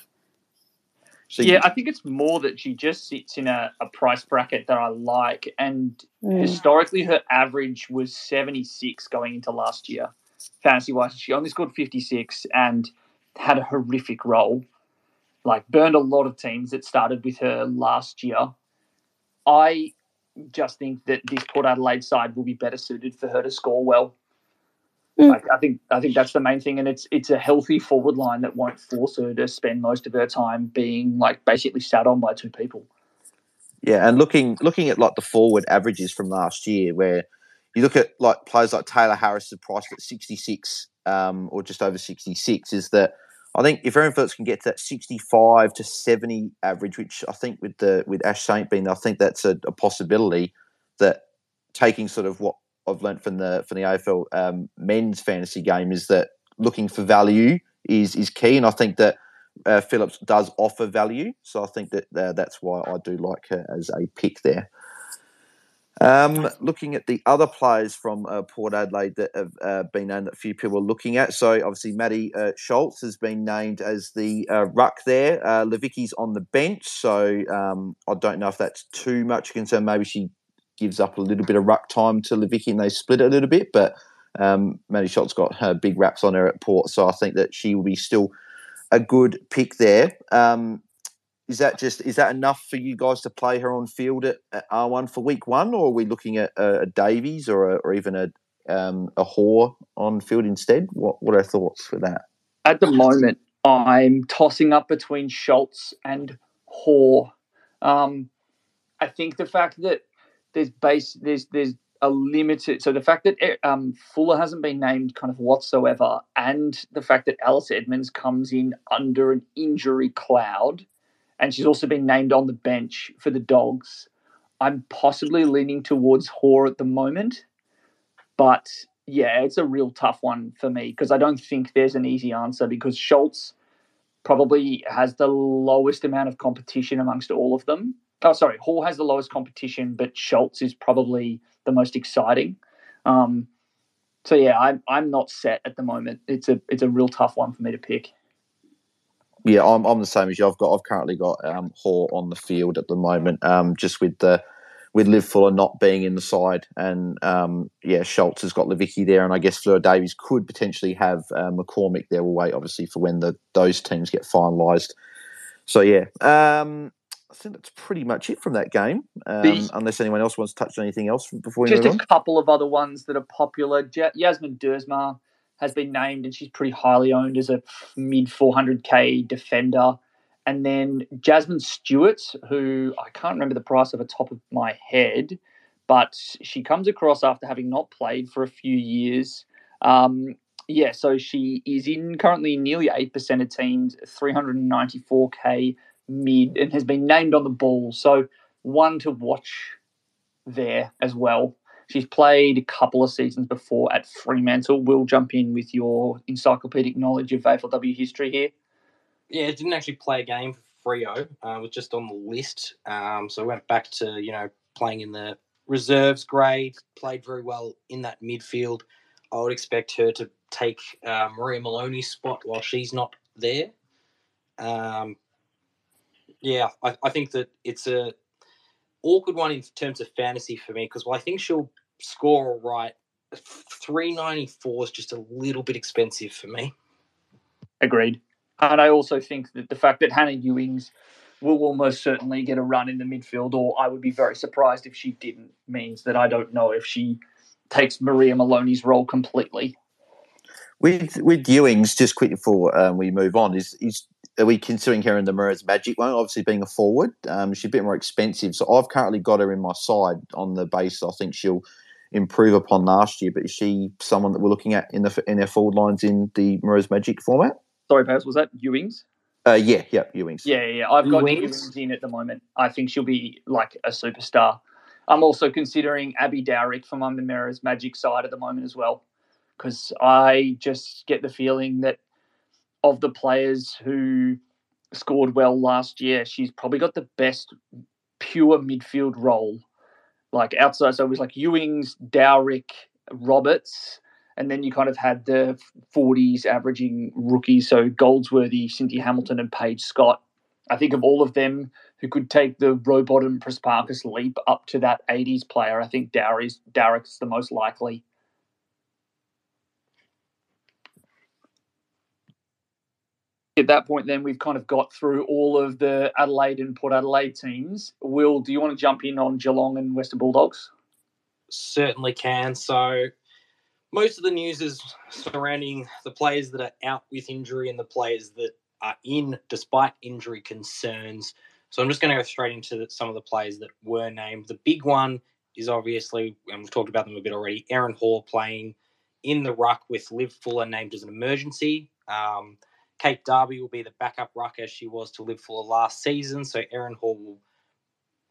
So yeah, I think it's more that she just sits in a, a price bracket that I like. And mm. historically, her average was 76 going into last year, fantasy wise. She only scored 56 and had a horrific role. Like, burned a lot of teams that started with her last year. I just think that this Port Adelaide side will be better suited for her to score well. Mm. Like, I think I think that's the main thing, and it's it's a healthy forward line that won't force her to spend most of her time being like basically sat on by two people. Yeah, and looking looking at like the forward averages from last year, where you look at like players like Taylor Harris, priced at sixty six um, or just over sixty six, is that I think if Erin Phillips can get to that sixty five to seventy average, which I think with the with Ash Saint being, I think that's a, a possibility that taking sort of what I've learned from the from the AFL um, men's fantasy game is that looking for value is is key, and I think that uh, Phillips does offer value. So I think that uh, that's why I do like her as a pick there. Um, looking at the other players from uh, Port Adelaide that have uh, been named that a few people are looking at. So obviously, Maddie uh, Schultz has been named as the uh, ruck there. Uh, Levicki's on the bench, so um, I don't know if that's too much concern. Maybe she gives up a little bit of ruck time to Levicki and they split it a little bit. But um, Maddie Schultz got her big raps on her at Port, so I think that she will be still a good pick there. Um, is that just is that enough for you guys to play her on field at, at R one for week one, or are we looking at a, a Davies or a, or even a um, a on field instead? What what are thoughts for that? At the moment, I'm tossing up between Schultz and Hoare. Um, I think the fact that there's base there's there's a limited so the fact that eh, um, Fuller hasn't been named kind of whatsoever, and the fact that Alice Edmonds comes in under an injury cloud, and she's also been named on the bench for the Dogs. I'm possibly leaning towards Hoare at the moment, but yeah, it's a real tough one for me because I don't think there's an easy answer because Schultz probably has the lowest amount of competition amongst all of them Oh, sorry, Hall has the lowest competition, but Schultz is probably the most exciting. Um, so yeah, I'm I'm not set at the moment. It's a it's a real tough one for me to pick. Yeah, I'm I'm the same as you. I've got I've currently got um, Hoare on the field at the moment. Um, just with the with Liv Fuller not being in the side, and um, yeah, Schultz has got Levicki there, and I guess Fleur Davies could potentially have uh, McCormick there. We'll wait obviously for when the those teams get finalised. So yeah, um, I think that's pretty much it from that game. Um, unless anyone else wants to touch on anything else before we just a couple of other ones that are popular. J- Yasmin Duursma has been named, and she's pretty highly owned as a mid 400k defender. And then Jasmine Stewart, who I can't remember the price of the top of my head, but she comes across after having not played for a few years. Um, yeah, so she is in currently nearly 8% of teams, 394k mid and has been named on the ball. So one to watch there as well. She's played a couple of seasons before at Fremantle. We'll jump in with your encyclopedic knowledge of AFLW history here. Yeah, didn't actually play a game for Freo. Uh, was just on the list. Um, so went back to you know playing in the reserves grade. Played very well in that midfield. I would expect her to take uh, Maria Moloney's spot while she's not there. Um, yeah, I, I think that it's a awkward one in terms of fantasy for me because well, I think she'll score all right. Three ninety four is just a little bit expensive for me. Agreed, and I also think that the fact that Hannah Ewings will almost certainly get a run in the midfield, or I would be very surprised if she didn't. Means that I don't know if she takes Maria Moloney's role completely. With with Ewings, just quickly before um, we move on, is is are we considering her in the Mirrors Magic one? Obviously, being a forward, um, she's a bit more expensive. So I've currently got her in my side on the base. I think she'll improve upon last year. But is she someone that we're looking at in the in our forward lines in the Maroons Magic format? Sorry, Paz, was that Ewings? Uh, yeah, yeah, Ewings. Yeah, yeah, yeah. I've got Ewings? Ewings in at the moment. I think she'll be like a superstar. I'm also considering Abby Dowrick from the Maroons Magic side at the moment as well, because I just get the feeling that of the players who scored well last year, she's probably got the best pure midfield role. Like outside, so it was like Ewings, Dowrick, Roberts, and then you kind of had the 40s averaging rookies, so Goldsworthy, Cynthia Hamilton, and Paige Scott. I think of all of them who could take the Robot and Prespakis leap up to that 80s player, I think Dowry's, Dowrick's the most likely. At that point, then we've kind of got through all of the Adelaide and Port Adelaide teams. Will, do you want to jump in on Geelong and Western Bulldogs? certainly can. So most of the news is surrounding the players that are out with injury and the players that are in despite injury concerns. So I'm just going to go straight into some of the players that were named. The big one is obviously, and we've talked about them a bit already, Erin Hall playing in the ruck with Liv Fuller named as an emergency. Um, Kate Darby will be the backup ruck as she was to Liv Fuller last season. So Erin Hall will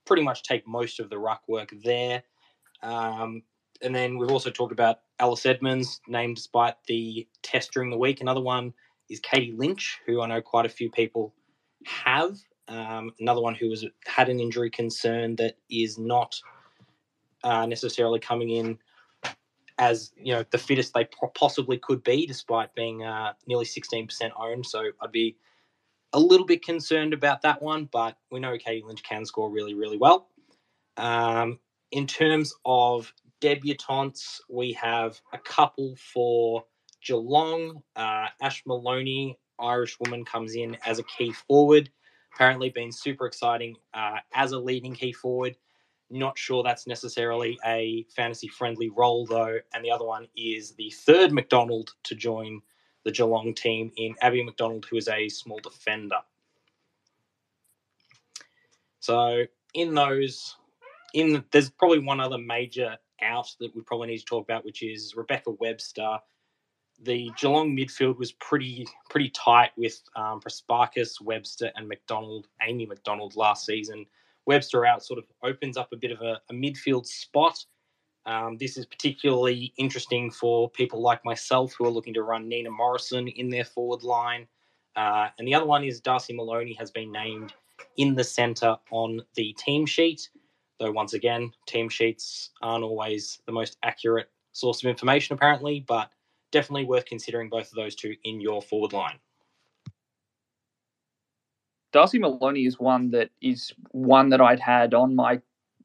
pretty much take most of the ruck work there. Um, and then we've also talked about Alice Edmonds, named despite the test during the week. Another one is Katie Lynch, who I know quite a few people have. Um, another one who has had an injury concern that is not uh, necessarily coming in as you know the fittest they possibly could be, despite being uh, nearly 16% owned. So I'd be a little bit concerned about that one, but we know Katie Lynch can score really, really well. Um, in terms of debutantes, we have a couple for Geelong. Uh, Ash Moloney, Irish woman, comes in as a key forward. Apparently, been super exciting uh, as a leading key forward. Not sure that's necessarily a fantasy friendly role, though. And the other one is the third McDonald to join the Geelong team in Abby McDonald, who is a small defender. So, in those in there's probably one other major out that we probably need to talk about, which is Rebecca Webster. The Geelong midfield was pretty pretty tight with um, Prespakis, Webster, and McDonald, Amy McDonald last season. Webster out sort of opens up a bit of a, a midfield spot. Um, this is particularly interesting for people like myself who are looking to run Nina Morrison in their forward line. Uh, and the other one is Darcy Moloney has been named in the centre on the team sheet though once again team sheets aren't always the most accurate source of information apparently but definitely worth considering both of those two in your forward line Darcy Moloney is one that is one that I'd had on my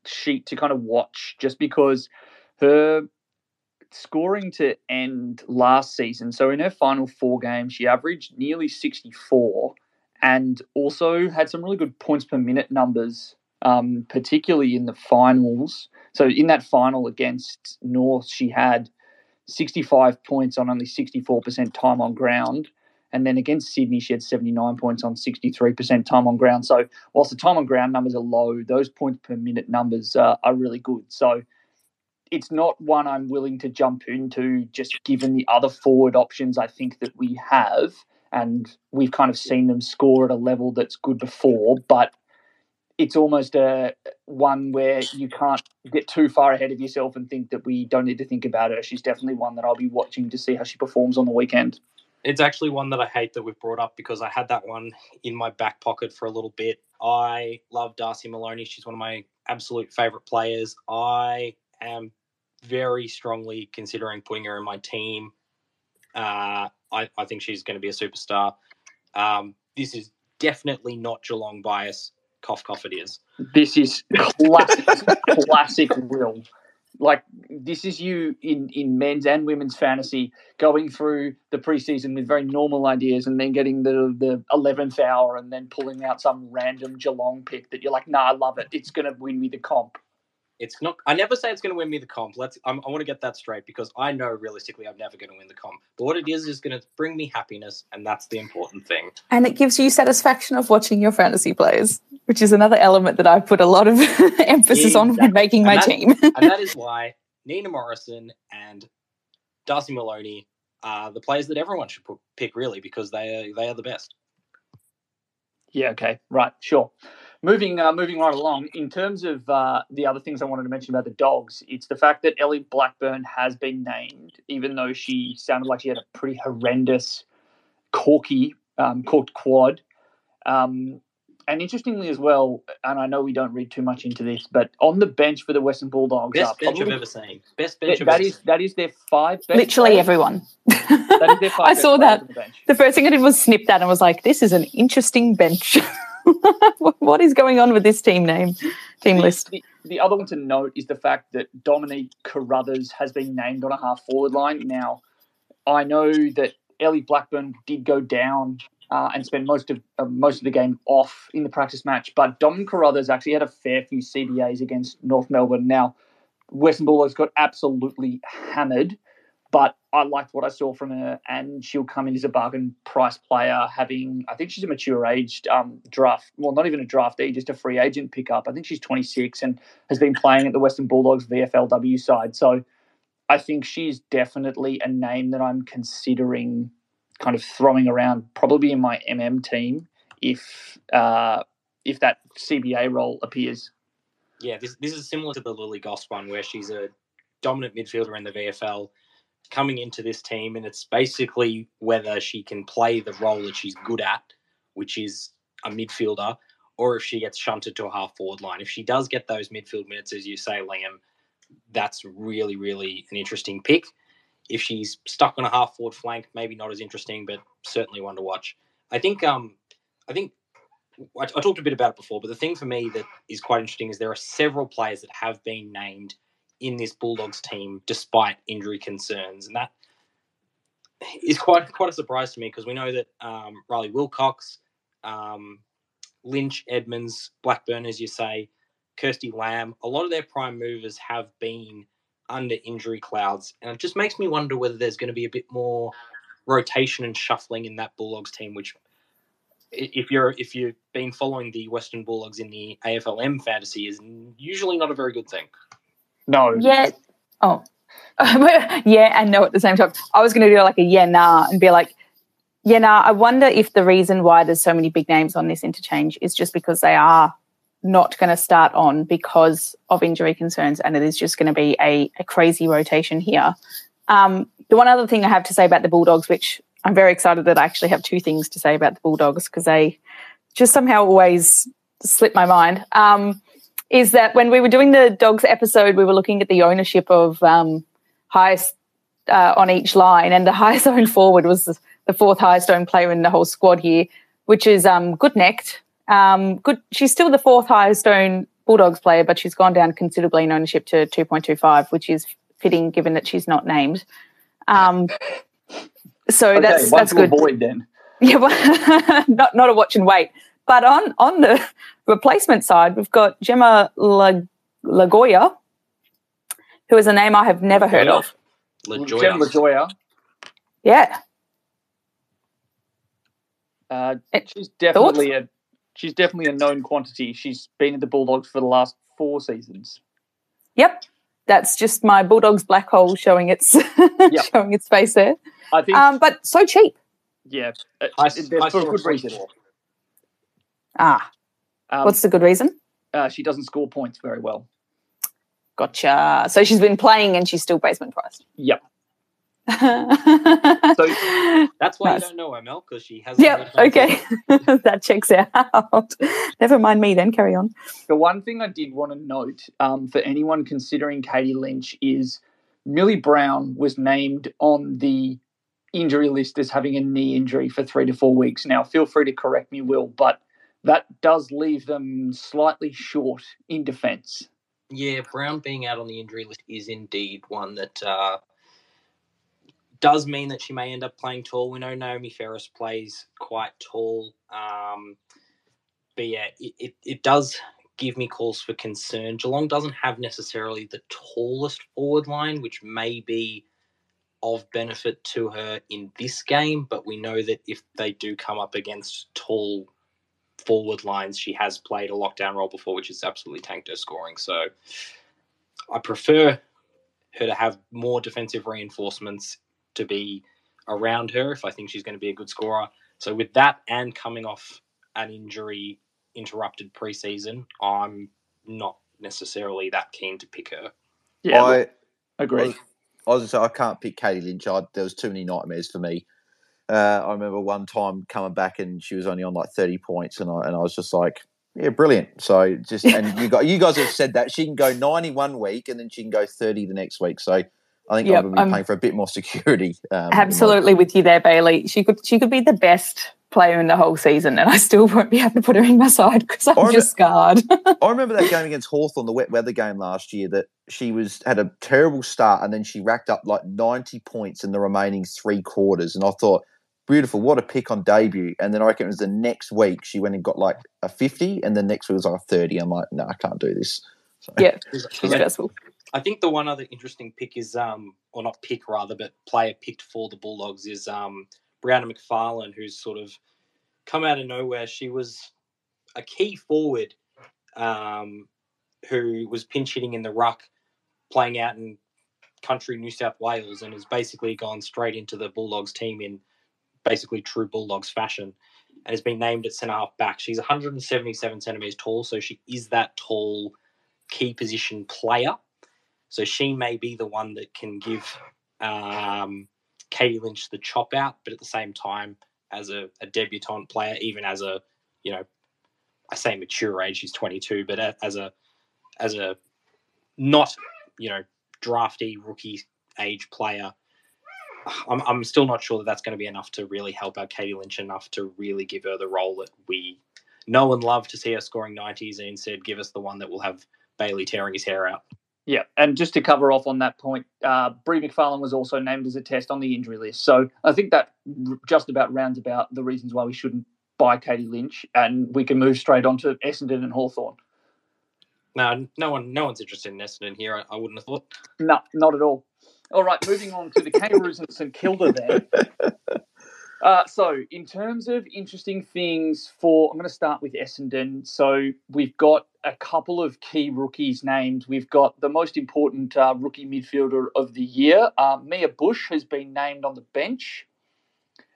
sheet to kind of watch just because her scoring to end last season. So in her final four games, she averaged nearly 64 and also had some really good points per minute numbers, um, particularly in the finals. So in that final against North, she had 65 points on only 64% time on ground. And then against Sydney, she had 79 points on 63% time on ground. So, whilst the time on ground numbers are low, those points per minute numbers uh, are really good. So, it's not one I'm willing to jump into just given the other forward options I think that we have. And we've kind of seen them score at a level that's good before. But it's almost a one where you can't get too far ahead of yourself and think that we don't need to think about her. She's definitely one that I'll be watching to see how she performs on the weekend. It's actually one that I hate that we've brought up because I had that one in my back pocket for a little bit. I love Darcy Moloney. She's one of my absolute favorite players. I am very strongly considering putting her in my team. Uh, I, I think she's going to be a superstar. Um, this is definitely not Geelong bias. Cough, cough, it is. This is classic, classic Will. Like this is you in in men's and women's fantasy going through the preseason with very normal ideas and then getting the the eleventh hour and then pulling out some random Geelong pick that you're like, nah, I love it. It's gonna win me the comp. It's not. I never say it's going to win me the comp. Let's. I'm, I want to get that straight because I know realistically I'm never going to win the comp. But what it is is going to bring me happiness, and that's the important thing. And it gives you satisfaction of watching your fantasy plays, which is another element that I put a lot of emphasis on when Exactly. making my that- team. and that is why Nina Morrison and Darcy Moloney are the players that everyone should put, pick, really, because they are, they are the best. Yeah. Okay. Right. Sure. Moving, uh, moving right along. In terms of uh, the other things I wanted to mention about the dogs, it's the fact that Ellie Blackburn has been named, even though she sounded like she had a pretty horrendous corky um, corked quad. Um, and interestingly as well, and I know we don't read too much into this, but on the bench for the Western Bulldogs, Best bench probably, I've ever seen. Best bench that, I've that ever is seen. that is their five best Literally players. everyone. That is their five I best saw that. the bench. The first thing I did was snip that and was like, this is an interesting bench. what is going on with this team name, team list? the, the other one to note is the fact that Dominique Carruthers has been named on a half forward line. Now, I know that Ellie Blackburn did go down uh, and spend most of uh, most of the game off in the practice match, but Dom Carruthers actually had a fair few CBAs against North Melbourne. Now, Western Bulldogs got absolutely hammered, but I liked what I saw from her, and she'll come in as a bargain price player, having I think she's a mature aged um, draft, well, not even a draftee, just a free agent pickup. I think she's 26 and has been playing at the Western Bulldogs VFLW side. So I think she's definitely a name that I'm considering kind of throwing around, probably in my MM team if uh, if that CBA role appears. Yeah, this this is similar to the Lily Goss one, where she's a dominant midfielder in the VFL, coming into this team, and it's basically whether she can play the role that she's good at, which is a midfielder, or if she gets shunted to a half forward line. If she does get those midfield minutes, as you say, Liam, that's really really an interesting pick. If she's stuck on a half forward flank, maybe not as interesting, but certainly one to watch. I think um, I think I, I talked a bit about it before, but the thing for me that is quite interesting is there are several players that have been named in this Bulldogs team despite injury concerns, and that is quite quite a surprise to me because we know that um, Riley Wilcox, um, Lynch, Edmonds, Blackburn, as you say, Kirsty Lamb, a lot of their prime movers have been under injury clouds, and it just makes me wonder whether there's going to be a bit more rotation and shuffling in that Bulldogs team, which if you're if you've been following the Western Bulldogs in the AFLM fantasy is usually not a very good thing. No, Yeah. Oh. yeah and no at the same time. I was going to do like a yeah, nah, and be like, yeah, nah. I wonder if the reason why there's so many big names on this interchange is just because they are not going to start on because of injury concerns, and it is just going to be a, a crazy rotation here. Um, the one other thing I have to say about the Bulldogs, which I'm very excited that I actually have two things to say about the Bulldogs because they just somehow always slip my mind. Um, is that when we were doing the dogs episode, we were looking at the ownership of um, highest uh, on each line, and the highest owned forward was the fourth highest owned player in the whole squad here, which is um, good necked. Um, good. She's still the fourth highest owned Bulldogs player, but she's gone down considerably in ownership to 2.25, which is fitting given that she's not named. Um, so okay, that's that's good. avoid then. Yeah, well, not not a watch and wait. But on on the replacement side, we've got Gemma La- Lagioia, who is a name I have never heard of. Lagioia. Jen Lagioia, Yeah, uh, Eh, she's definitely a she's definitely a known quantity. She's been at the Bulldogs for the last four seasons. yep. That's just my Bulldogs black hole showing its showing its face there. I think, Um, but so cheap. yeah, uh, I, they're I for saw good a reason. report. Ah, Um, what's the good reason? uh, she doesn't score points very well. Gotcha. So she's been playing and she's still basement priced. Yep. so, That's why Nice. you don't know her, Mel, because she hasn't. yep. Okay, that checks out. Never mind me. Then carry on. The one thing I did want to note um, for anyone considering Katie Lynch is Millie Brown was named on the injury list as having a knee injury for three to four weeks. Now, feel free to correct me, Will, but that does leave them slightly short in defence. Yeah, Brown being out on the injury list is indeed one that uh, does mean that she may end up playing tall. We know Naomi Ferres plays quite tall. Um, but yeah, it, it, it does give me cause for concern. Geelong doesn't have necessarily the tallest forward line, which may be of benefit to her in this game, but we know that if they do come up against tall forward lines, she has played a lockdown role before, which has absolutely tanked her scoring. So I prefer her to have more defensive reinforcements to be around her if I think she's going to be a good scorer. So with that and coming off an injury interrupted preseason, I'm not necessarily that keen to pick her. Yeah, I, agree. I was, I was gonna say I can't pick Katie Lynch. I, there was too many nightmares for me. Uh, I remember one time coming back and she was only on like thirty points, and I and I was just like, yeah, brilliant. So just and you got you guys have said that she can go ninety one week and then she can go thirty the next week. So I think Yep, I'm going to be paying for a bit more security. Um, Absolutely with you there, Bailey. She could she could be the best player in the whole season, and I still won't be able to put her in my side because I'm Or- just scarred. I remember that game against Hawthorn, the wet weather game last year, that she was had a terrible start and then she racked up like 90 points in the remaining three quarters. And I thought, beautiful, what a pick on debut. And then I reckon it was the next week she went and got like a 50, and then next week was like a 30. I'm like, no, I can't do this. So, yeah, She's- she's she's- stressful. I think the one other interesting pick is, um, or not pick rather, but player picked for the Bulldogs is um, Brianna McFarlane, who's sort of come out of nowhere. She was a key forward um, who was pinch hitting in the ruck, playing out in country New South Wales, and has basically gone straight into the Bulldogs team in basically true Bulldogs fashion. And has been named at centre half back. She's 177 centimeters tall, so she is that tall key position player. So she may be the one that can give um, Katie Lynch the chop out, but at the same time, as a, a debutante player, even as a, you know, I say mature age, she's 22, but as a, as a not, you know, drafty rookie age player, I'm, I'm still not sure that that's going to be enough to really help out Katie Lynch enough to really give her the role that we know and love to see her scoring 90s and instead give us the one that will have Bailey tearing his hair out. Yeah, and just to cover off on that point, uh, Brie McFarlane was also named as a test on the injury list. So I think that r- just about rounds about the reasons why we shouldn't buy Katie Lynch, and we can move straight on to Essendon and Hawthorn. No, no one, no one's interested in Essendon here. I, I wouldn't have thought. No, not at all. All right, moving on to the Kangaroos and St Kilda then. Uh, so, in terms of interesting things for, I'm going to start with Essendon. So, we've got a couple of key rookies named. We've got the most important uh, rookie midfielder of the year. Uh, Mia Bush has been named on the bench.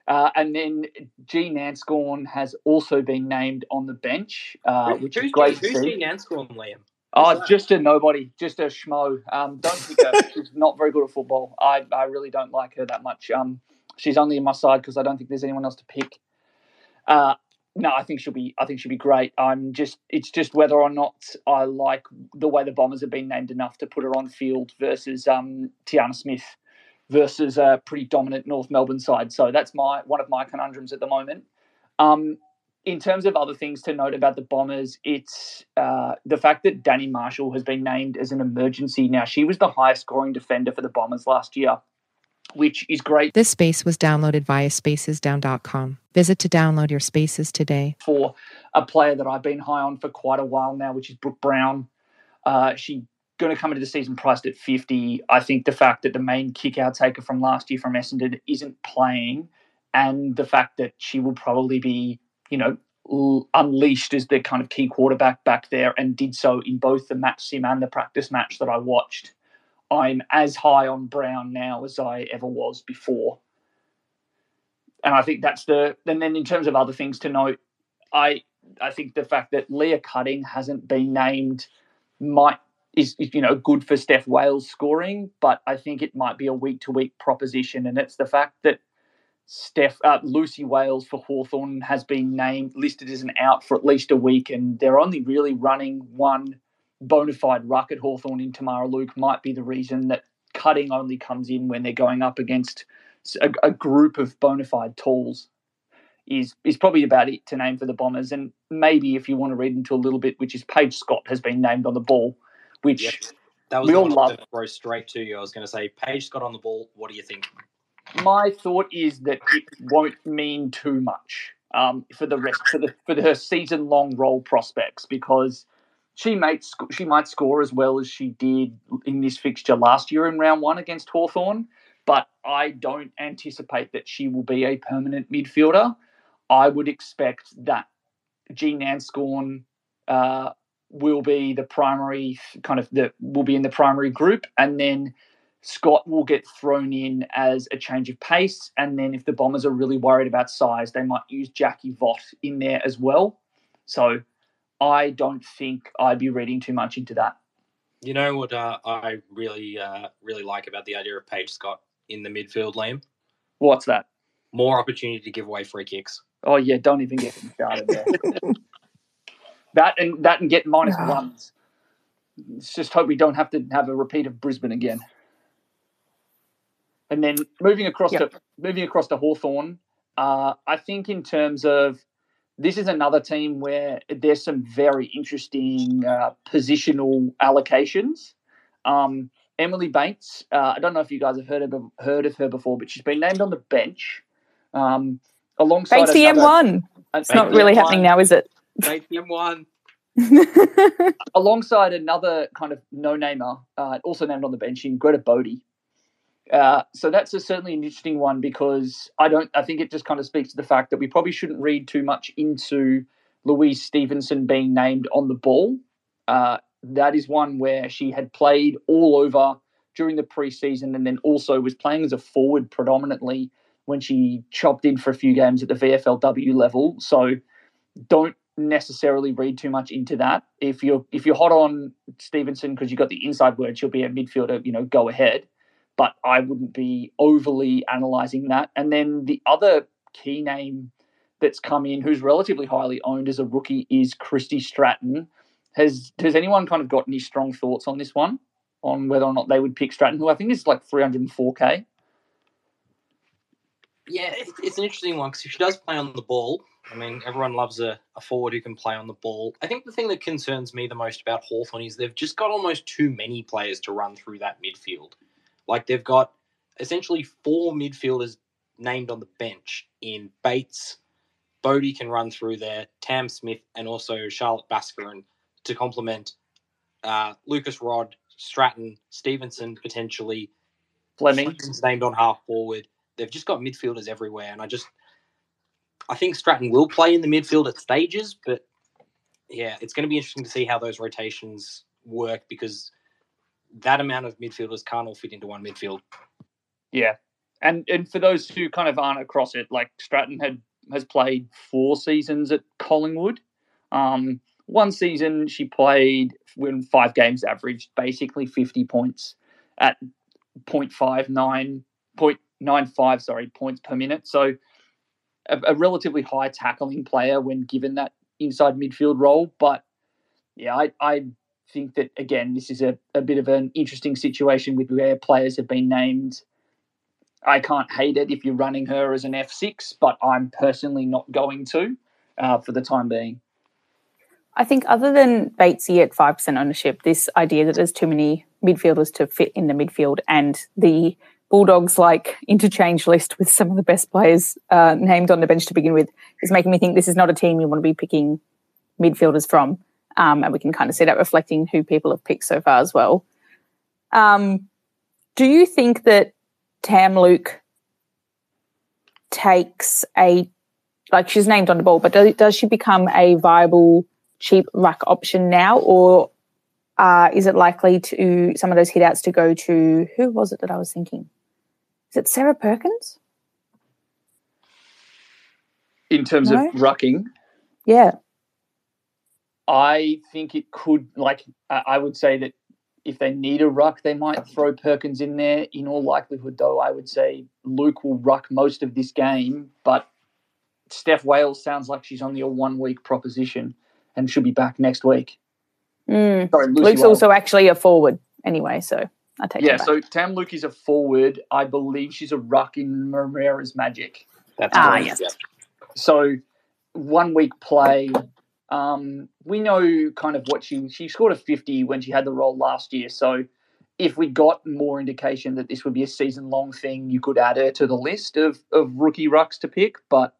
Uh, and then G. Nanscawen has also been named on the bench, uh, which who's is great. Who's to see. Gene Anscombe, Liam? Oh, just a nobody, just a schmo. Um, don't pick her. she's not very good at football. I, I really don't like her that much. Um, she's only in my side because I don't think there's anyone else to pick. Uh, no, I think she'll be. I think she'll be great. I'm just. It's just whether or not I like the way the Bombers have been named enough to put her on field versus um, Tiana Smith versus a pretty dominant North Melbourne side. So that's my one of my conundrums at the moment. Um, in terms of other things to note about the Bombers, it's uh, the fact that Danny Marshall has been named as an emergency. Now, she was the highest scoring defender for the Bombers last year, which is great This space was downloaded via spacesdown.com. Visit to download your spaces today. for a player that I've been high on for quite a while now, which is Brooke Brown. Uh, she going to come into the season priced at 50. I think the fact that the main kick out taker from last year from Essendon isn't playing, and the fact that she will probably be, you know, unleashed as the kind of key quarterback back there and did so in both the match sim and the practice match that I watched. I'm as high on Brown now as I ever was before. And I think that's the and then in terms of other things to note, I I think the fact that Leah Cutting hasn't been named might is is, you know good for Steph Wales scoring, but I think it might be a week to week proposition, and it's the fact that Steph uh, Lucy Wales for Hawthorn has been named listed as an out for at least a week, and they're only really running one bona fide ruck at Hawthorn in Tamara Luke might be the reason that Cutting only comes in when they're going up against a, a group of bona fide talls is is probably about it to name for the Bombers. And maybe if you want to read into a little bit, which is Paige Scott has been named on the ball, which Yep. That was We all one I was love- throw straight to you. I was going to say, Paige Scott on the ball. What do you think? My thought is that it won't mean too much um, for the rest for the for her season long role prospects because she might sc- she might score as well as she did in this fixture last year in round one against Hawthorn, but I don't anticipate that she will be a permanent midfielder. I would expect that Jean Nanscawen uh, will be the primary kind of the will be in the primary group, and then Scott will get thrown in as a change of pace. And then if the Bombers are really worried about size, they might use Jackie Vaught in there as well. So I don't think I'd be reading too much into that. You know what uh, I really, uh, really like about the idea of Paige Scott in the midfield, Liam? What's that? More opportunity to give away free kicks. Oh yeah, don't even get me started there. that and that and get Ah. ones. Let's just hope we don't have to have a repeat of Brisbane again. And then moving across Yep. to moving across to Hawthorn, uh, I think in terms of this is another team where there's some very interesting uh, positional allocations. Um, Emily Bates, uh, I don't know if you guys have heard of heard of her before, but she's been named on the bench um, alongside Bates the another- M1. uh, It's not really M1. happening now, is it? ATM one. alongside another kind of no-namer, uh, also named on the bench in Greta Bodey. Uh, so that's a, certainly an interesting one because I don't. I think it just kind of speaks to the fact that we probably shouldn't read too much into Louise Stevenson being named on the ball. Uh, that is one where she had played all over during the preseason and then also was playing as a forward predominantly when she chopped in for a few games at the VFLW level. So don't necessarily read too much into that. If you're if you're hot on Stevenson because you've got the inside word, she'll be a midfielder. You know, go ahead. But I wouldn't be overly analysing that. And then the other key name that's come in, who's relatively highly owned as a rookie, is Christy Stratton. Has has anyone kind of got any strong thoughts on this one? On whether or not they would pick Stratton, who I think is like 304k. Yeah, it's an interesting one because if she does play on the ball, I mean, everyone loves a, a forward who can play on the ball. I think the thing that concerns me the most about Hawthorn is they've just got almost too many players to run through that midfield. Like they've got essentially four midfielders named on the bench in Bates, Bodey can run through there, Tam Smith, and also Charlotte Bascarin to complement uh, Lucas Rod, Stratton, Stevenson potentially, Fleming. Fleming's named on half forward. They've just got midfielders everywhere, and I just I think Stratton will play in the midfield at stages, but yeah, it's going to be interesting to see how those rotations work because that amount of midfielders can't all fit into one midfield. Yeah, and and for those who kind of aren't across it, like Stratton had has played four seasons at Collingwood. Um, one season she played when five games averaged basically fifty points at 0.59, 0.95, sorry, points per minute. So a, a relatively high tackling player when given that inside midfield role. But yeah, I, I think that again, this is a, a bit of an interesting situation with where players have been named. I can't hate it if you're running her as an F6, but I'm personally not going to uh, for the time being. I think other than Batesy at 5% ownership, this idea that there's too many midfielders to fit in the midfield and the Bulldogs like interchange list with some of the best players uh, named on the bench to begin with is making me think this is not a team you want to be picking midfielders from. Um, and we can kind of see that reflecting who people have picked so far as well. Um, do you think that Tam Luke takes a like she's named on the ball, but does, does she become a viable cheap ruck option now, or uh, is it likely to some of those hitouts to go to who was it that I was thinking? Is it Sarah Perkins? In terms No? of rucking, Yeah, I think it could, like, I I would say that if they need a ruck, they might throw Perkins in there. In all likelihood, though, I would say Luke will ruck most of this game, but Steph Wales sounds like she's only a one week proposition and should be back next week. Mm. Sorry, Lucy Luke's Wales. also actually a forward anyway, so I take Yeah, so Tam Luke is a forward. I believe she's a ruck in Marmera's Magic. That's Ah, yes. yeah. So one week play. Um, we know kind of what she she scored a fifty when she had the role last year. So if we got more indication that this would be a season long thing, you could add her to the list of of rookie rucks to pick. But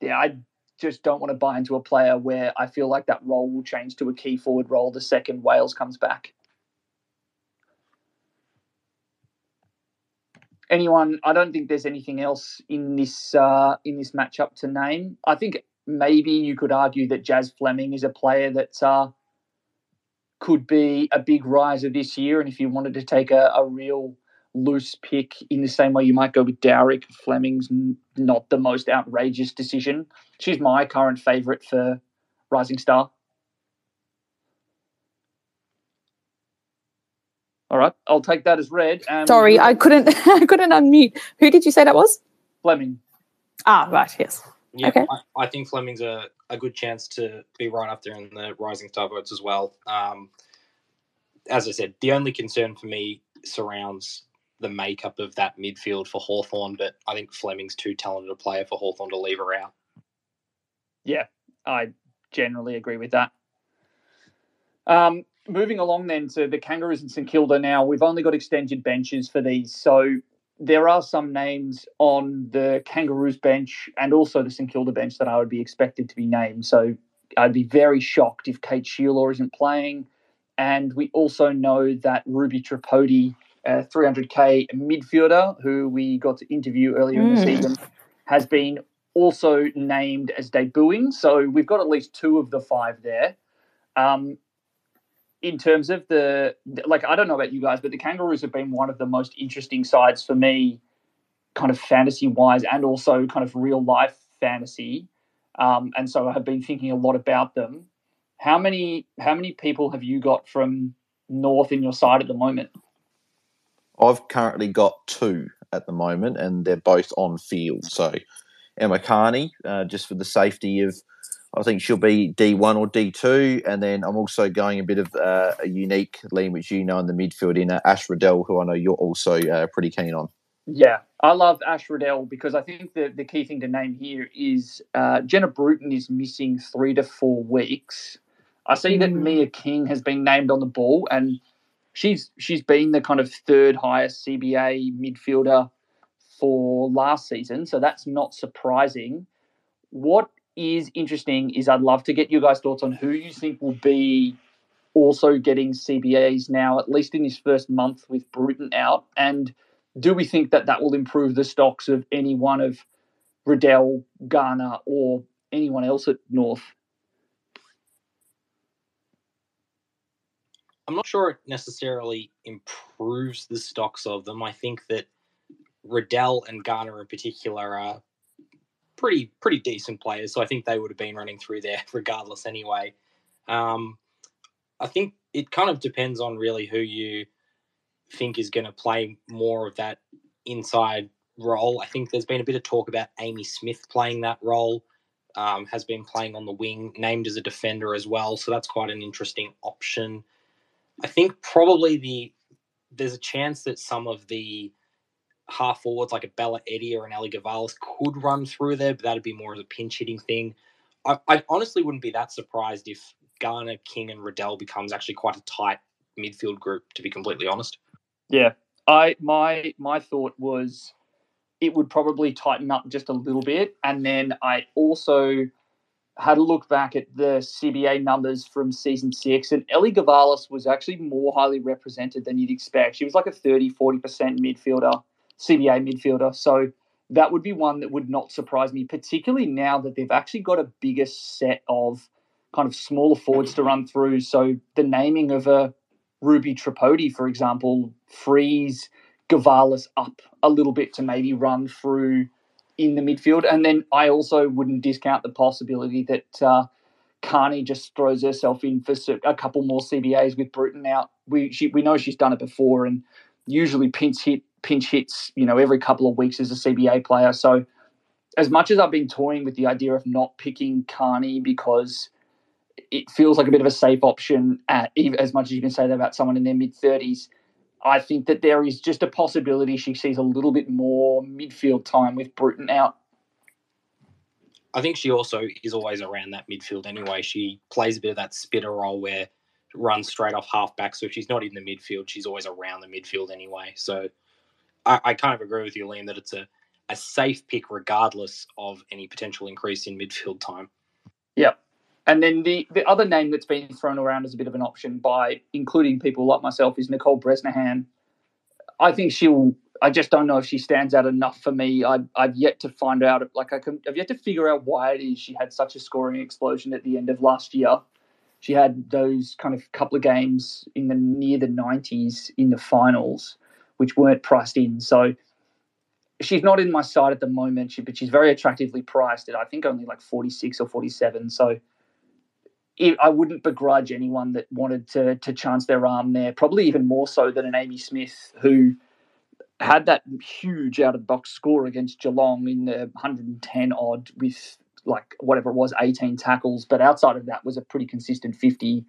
yeah, I just don't want to buy into a player where I feel like that role will change to a key forward role the second Wales comes back. anyone. I don't think there's anything else in this uh, in this matchup to name. I think maybe you could argue that Jazz Fleming is a player that uh, could be a big riser this year, and if you wanted to take a, a real loose pick in the same way you might go with Dowrick. Fleming's n- not the most outrageous decision. She's my current favourite for Rising Star. All right, I'll take that as read. And Sorry, I couldn't. I couldn't unmute. Who did you say that was? Fleming. Ah, right. Yes. Yeah, Okay. I, I think Fleming's a, a good chance to be right up there in the rising star votes as well. Um, as I said, the only concern for me surrounds the makeup of that midfield for Hawthorn, but I think Fleming's too talented a player for Hawthorn to leave her out. Yeah, I generally agree with that. Um, moving along then to the Kangaroos and St Kilda now, we've only got extended benches for these. So there are some names on the Kangaroos bench and also the St Kilda bench that I would be expected to be named. So I'd be very shocked if Kate Shierlaw isn't playing. And we also know that Ruby Tripodi, a 300k midfielder who we got to interview earlier in the Mm. season, has been also named as debuting. So we've got at least two of the five there. Um, in terms of the like, I don't know about you guys, but the Kangaroos have been one of the most interesting sides for me, kind of fantasy wise, and also kind of real life fantasy. Um, and so I have been thinking a lot about them. How many how many people have you got from North in your side at the moment? I've currently got two at the moment, and they're both on field. So Emma Kearney, uh, just for the safety of, I think she'll be D1 or D2. And then I'm also going a bit of uh, a unique lean, which you know in the midfield in uh, Ash Riddell, who I know you're also uh, pretty keen on. Yeah, I love Ash Riddell because I think the, the key thing to name here is uh, Jenna Bruton is missing three to four weeks. I see that Mm. Mia King has been named on the ball, and she's she's been the kind of third highest CBA midfielder for last season, so that's not surprising. What is interesting is I'd love to get you guys' thoughts on who you think will be also getting CBAs now, at least in this first month with Bruton out, and do we think that that will improve the stocks of any one of Riddell, Garner, or anyone else at North? I'm not sure it necessarily improves the stocks of them. I think that Riddell and Garner in particular are pretty pretty decent players, so I think they would have been running through there regardless anyway. Um, I think it kind of depends on really who you think is going to play more of that inside role. I think there's been a bit of talk about Amy Smith playing that role. Um, has been playing on the wing, named as a defender as well, so that's quite an interesting option. I think probably the there's a chance that some of the half forwards like a Bella Eddey or an Ellie Gavalas could run through there, but that'd be more of a pinch hitting thing. I, I honestly wouldn't be that surprised if Garner, King, and Riddell becomes actually quite a tight midfield group. To be completely honest, Yeah, I my my thought was it would probably tighten up just a little bit, and then I also had a look back at the CBA numbers from season six, and Ellie Gavalas was actually more highly represented than you'd expect. She was like a 30 40% midfielder, CBA midfielder. So that would be one that would not surprise me, particularly now that they've actually got a bigger set of kind of smaller forwards to run through. So the naming of a Ruby Tripodi, for example, frees Gavalas up a little bit to maybe run through in the midfield. And then I also wouldn't discount the possibility that uh, Kearney just throws herself in for a couple more CBAs with Bruton out. We she, we know she's done it before, and usually pinch hit pinch hits you know every couple of weeks as a CBA player. So as much as I've been toying with the idea of not picking Kearney because it feels like a bit of a safe option at as much as you can say that about someone in their mid thirties. I think that there is just a possibility she sees a little bit more midfield time with Bruton out. I think she also is always around that midfield anyway. She plays a bit of that spitter role where runs straight off halfback. So if she's not in the midfield, she's always around the midfield anyway. So I, I kind of agree with you, Liam, that it's a, a safe pick regardless of any potential increase in midfield time. Yep. And then the, the other name that's been thrown around as a bit of an option by including people like myself is Nicole Bresnahan. I think she'll. I just don't know if she stands out enough for me. I, I've yet to find out. Like I can, I've yet to figure out why it is she had such a scoring explosion at the end of last year. She had those kind of couple of games in the near the nineties in the finals which weren't priced in. So she's not in my side at the moment, but she's very attractively priced at I think only like 46 or 47. So I wouldn't begrudge anyone that wanted to to chance their arm there. Probably even more so than an Amy Smith who had that huge out of box score against Geelong in the 110 odd with like whatever it was, 18 tackles. But outside of that was a pretty consistent 50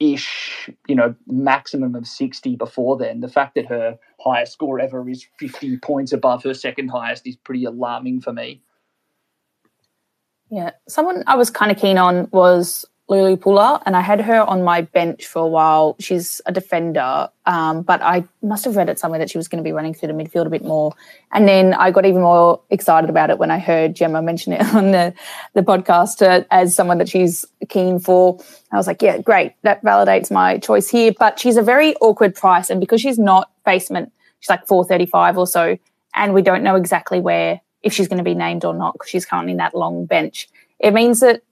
ish, you know, maximum of 60 before then. The fact that her highest score ever is 50 points above her second highest is pretty alarming for me. Yeah, someone I was kind of keen on was Lulu Pullar, and I had her on my bench for a while. She's a defender, um, but I must have read it somewhere that she was going to be running through the midfield a bit more. And then I got even more excited about it when I heard Gemma mention it on the, the podcast uh, as someone that she's keen for. I was like, yeah, great. That validates my choice here. But she's a very awkward price. And because she's not basement, she's like 435 or so. And we don't know exactly where, if she's going to be named or not, because she's currently in that long bench. It means that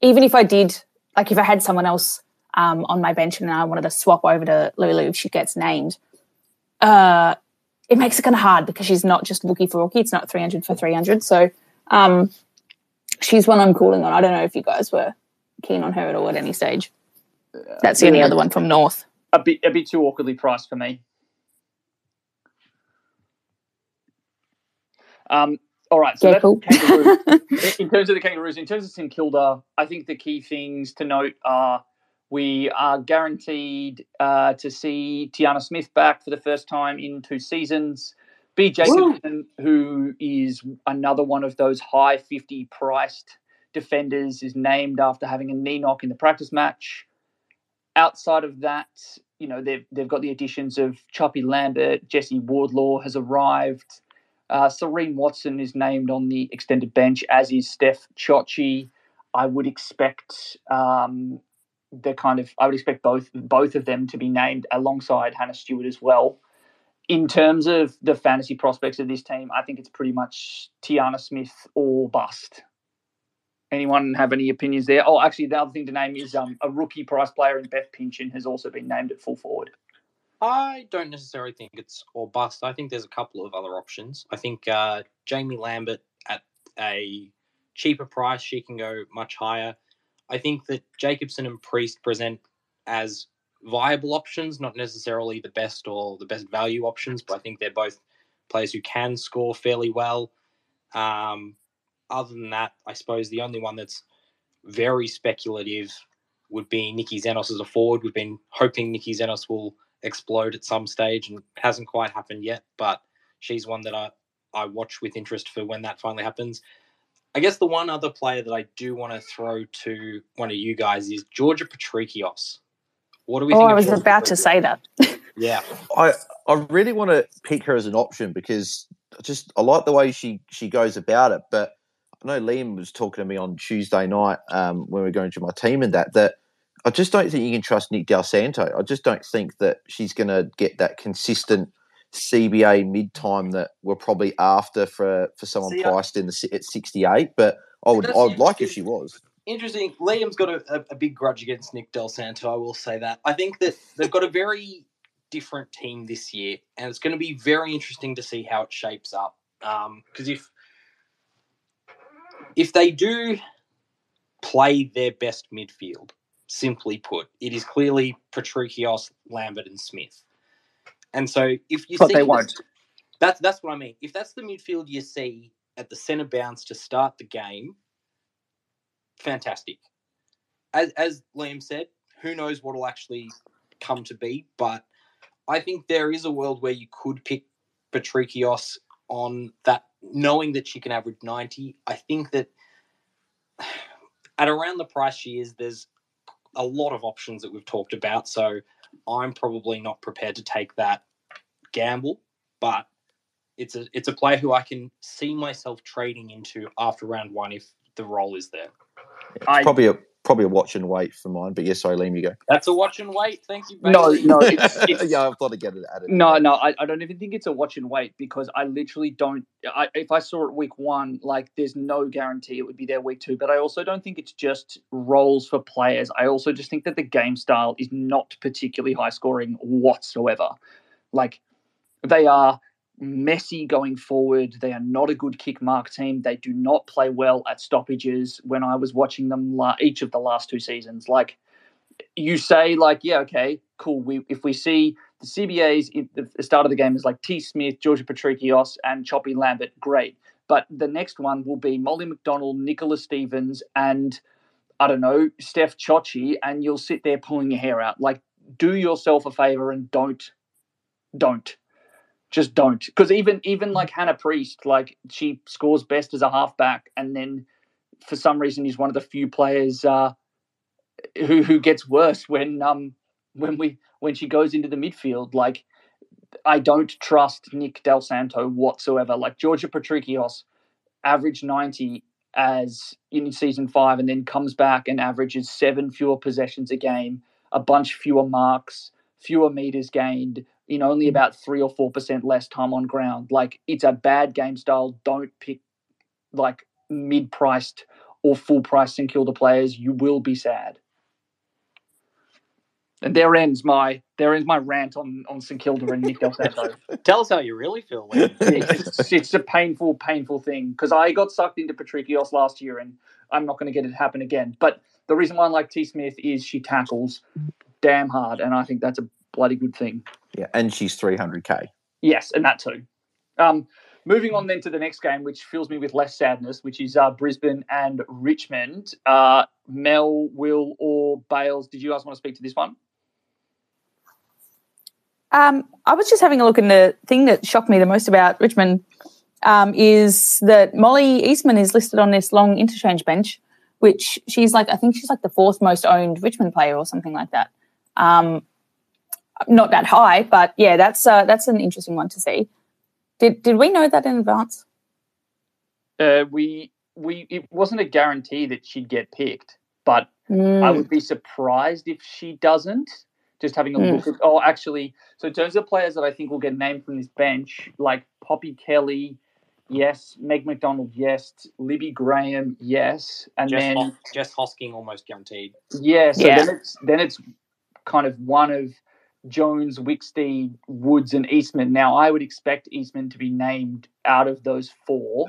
even if I did, like if I had someone else um, on my bench and I wanted to swap over to Lulu if she gets named, uh, it makes it kind of hard because she's not just rookie for rookie. It's not 300 for 300. So um, she's one I'm calling on. I don't know if you guys were keen on her at all at any stage. That's the only other one from North. A bit, a bit too awkwardly priced for me. Um, all right, so Yeah, that's cool. Kangaroos. in terms of the Kangaroos, in terms of St Kilda, I think the key things to note are we are guaranteed uh, to see Tyanna Smith back for the first time in two seasons. B. Jakobsson, who is another one of those high 50 priced defenders, is named after having a knee knock in the practice match. Outside of that, you know, they've, they've got the additions of Choppy Lambert, Jesse Wardlaw has arrived. Uh, Serene Watson is named on the extended bench, as is Steph Chiocci. I would expect um, the kind of I would expect both both of them to be named alongside Hannah Stewart as well. In terms of the fantasy prospects of this team, I think it's pretty much Tyanna Smith or bust. Anyone have any opinions there? Oh, actually, the other thing to name is um, a rookie price player in Beth Pinchin has also been named at full forward. I don't necessarily think it's all bust. I think there's a couple of other options. I think uh, Jaimee Lambert at a cheaper price, she can go much higher. I think that Jakobsson and Priest present as viable options, not necessarily the best or the best value options, but I think they're both players who can score fairly well. Um, other than that, I suppose the only one that's very speculative would be Nikki Xenos as a forward. We've been hoping Nikki Xenos will explode at some stage and hasn't quite happened yet, but she's one that I, I watch with interest for when that finally happens. I guess the one other player that I do want to throw to one of you guys is Georgia Patrikios. What do we Oh, think? I was Georgia about to say that. Yeah. I I really want to pick her as an option because I just I like the way she she goes about it. But I know Liam was talking to me on Tuesday night um, when we were going through my team and that that I just don't think you can trust Nick Dal Santo. I just don't think that she's going to get that consistent CBA mid time that we're probably after for for someone See, priced in the at sixty eight. But I would I would like if she was. Interesting. Liam's got a, a, a big grudge against Nick Dal Santo. I will say that. I think that they've got a very different team this year, and it's going to be very interesting to see how it shapes up. Um, because if if they do play their best midfield, simply put, it is clearly Patrikios, Lambert, and Smith. And so, if you But see they won't. that's that's what I mean. If that's the midfield you see at the centre bounce to start the game, fantastic. As as Liam said, who knows what will actually come to be, but I think there is a world where you could pick Patrikios on that, knowing that she can average ninety. I think that at around the price she is, there's a lot of options that we've talked about. So I'm probably not prepared to take that gamble, but it's a it's a player who I can see myself trading into after round one if the role is there. It's I- probably a probably a watch and wait for mine. But yes, sorry, Liam, you go. That's a watch and wait. Thank you. No, no, it's, it's, yeah, I've got to get it added. No, no, I, I don't even think it's a watch and wait because I literally don't. I, if I saw it week one, like there's no guarantee it would be there week two. But I also don't think it's just roles for players. I also just think that the game style is not particularly high scoring whatsoever. Like they are messy going forward. They are not a good kick mark team. They do not play well at stoppages. When I was watching them la- each of the last two seasons, like you say, like yeah, okay, cool. We if we see the CBAs at the start of the game is like T. Smith, Georgia Patrikios, and Choppy Lambert, great. But the next one will be Molly McDonald, Nicola Stevens, and I don't know, Steph Chiocci, and you'll sit there pulling your hair out. Like, do yourself a favor and don't, don't, just don't. Because even even like Hannah Priest, like she scores best as a halfback, and then for some reason is one of the few players uh, who who gets worse when um when we when she goes into the midfield. Like, I don't trust Nick Dal Santo whatsoever. Like Georgia Patrikios average ninety as in season five and then comes back and averages seven fewer possessions a game, a bunch fewer marks, fewer meters gained, in only mm. about three or four percent less time on ground. Like it's a bad game style. Don't pick like mid priced or full price St Kilda players. You will be sad. And there ends my there ends my rant on on St Kilda and Nick Dal Santo. Tell us how you really feel. Liam. it's, it's a painful, painful thing because I got sucked into Patrikios last year, and I'm not going to get it happen again. But the reason why I like T Smith is she tackles damn hard, and I think that's a bloody good thing. Yeah, and she's 300k. Yes, and that too. Um, moving on then to the next game, which fills me with less sadness, which is uh, Brisbane and Richmond. Uh, Mel, Will, or Bales, did you guys want to speak to this one? Um, I was just having a look, and the thing that shocked me the most about Richmond um, is that Molly Eastman is listed on this long interchange bench, which she's like, I think she's like the fourth most owned Richmond player or something like that. Um, not that high, but yeah, that's uh, that's an interesting one to see. Did did we know that in advance? Uh, we we it wasn't a guarantee that she'd get picked, but mm. I would be surprised if she doesn't. Just having a mm. look at oh, actually, so in terms of players that I think will get named from this bench, like Poppy Kelly, yes, Meg McDonald, yes, Libby Graham, yes, and Jess then Hos- Jess Hosking almost guaranteed. Yeah, so Yeah. then it's then it's kind of one of Jones, Wicksteed, Woods, and Eastman. Now I would expect Eastman to be named out of those four,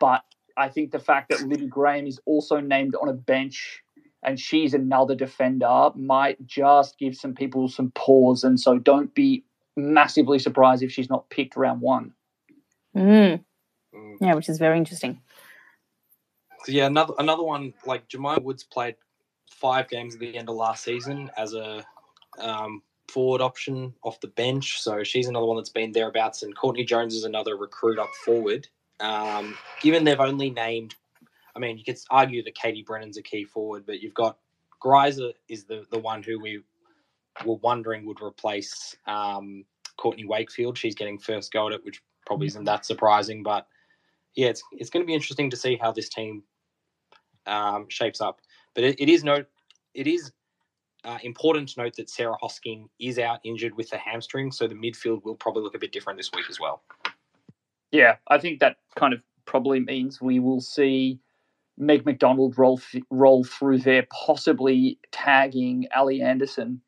but I think the fact that Libby Graham is also named on a bench and she's another defender might just give some people some pause, and so don't be massively surprised if she's not picked round one. Mm. Mm. Yeah, which is very interesting. So yeah, another another one like Jemima Woods played five games at the end of last season as a um, forward option off the bench, so she's another one that's been thereabouts. And Courtney Jones is another recruit up forward. Um, given they've only named, I mean, you could argue that Katie Brennan's a key forward, but you've got Greiser is the the one who we were wondering would replace um, Courtney Wakefield. She's getting first go at it, which probably isn't that surprising, but yeah, it's it's going to be interesting to see how this team um, shapes up. But it, it is no, it is uh, important to note that Sarah Hosking is out injured with the hamstring, so the midfield will probably look a bit different this week as well. Yeah, I think that kind of probably means we will see Meg McDonald roll f- roll through there, possibly tagging Ali Anderson.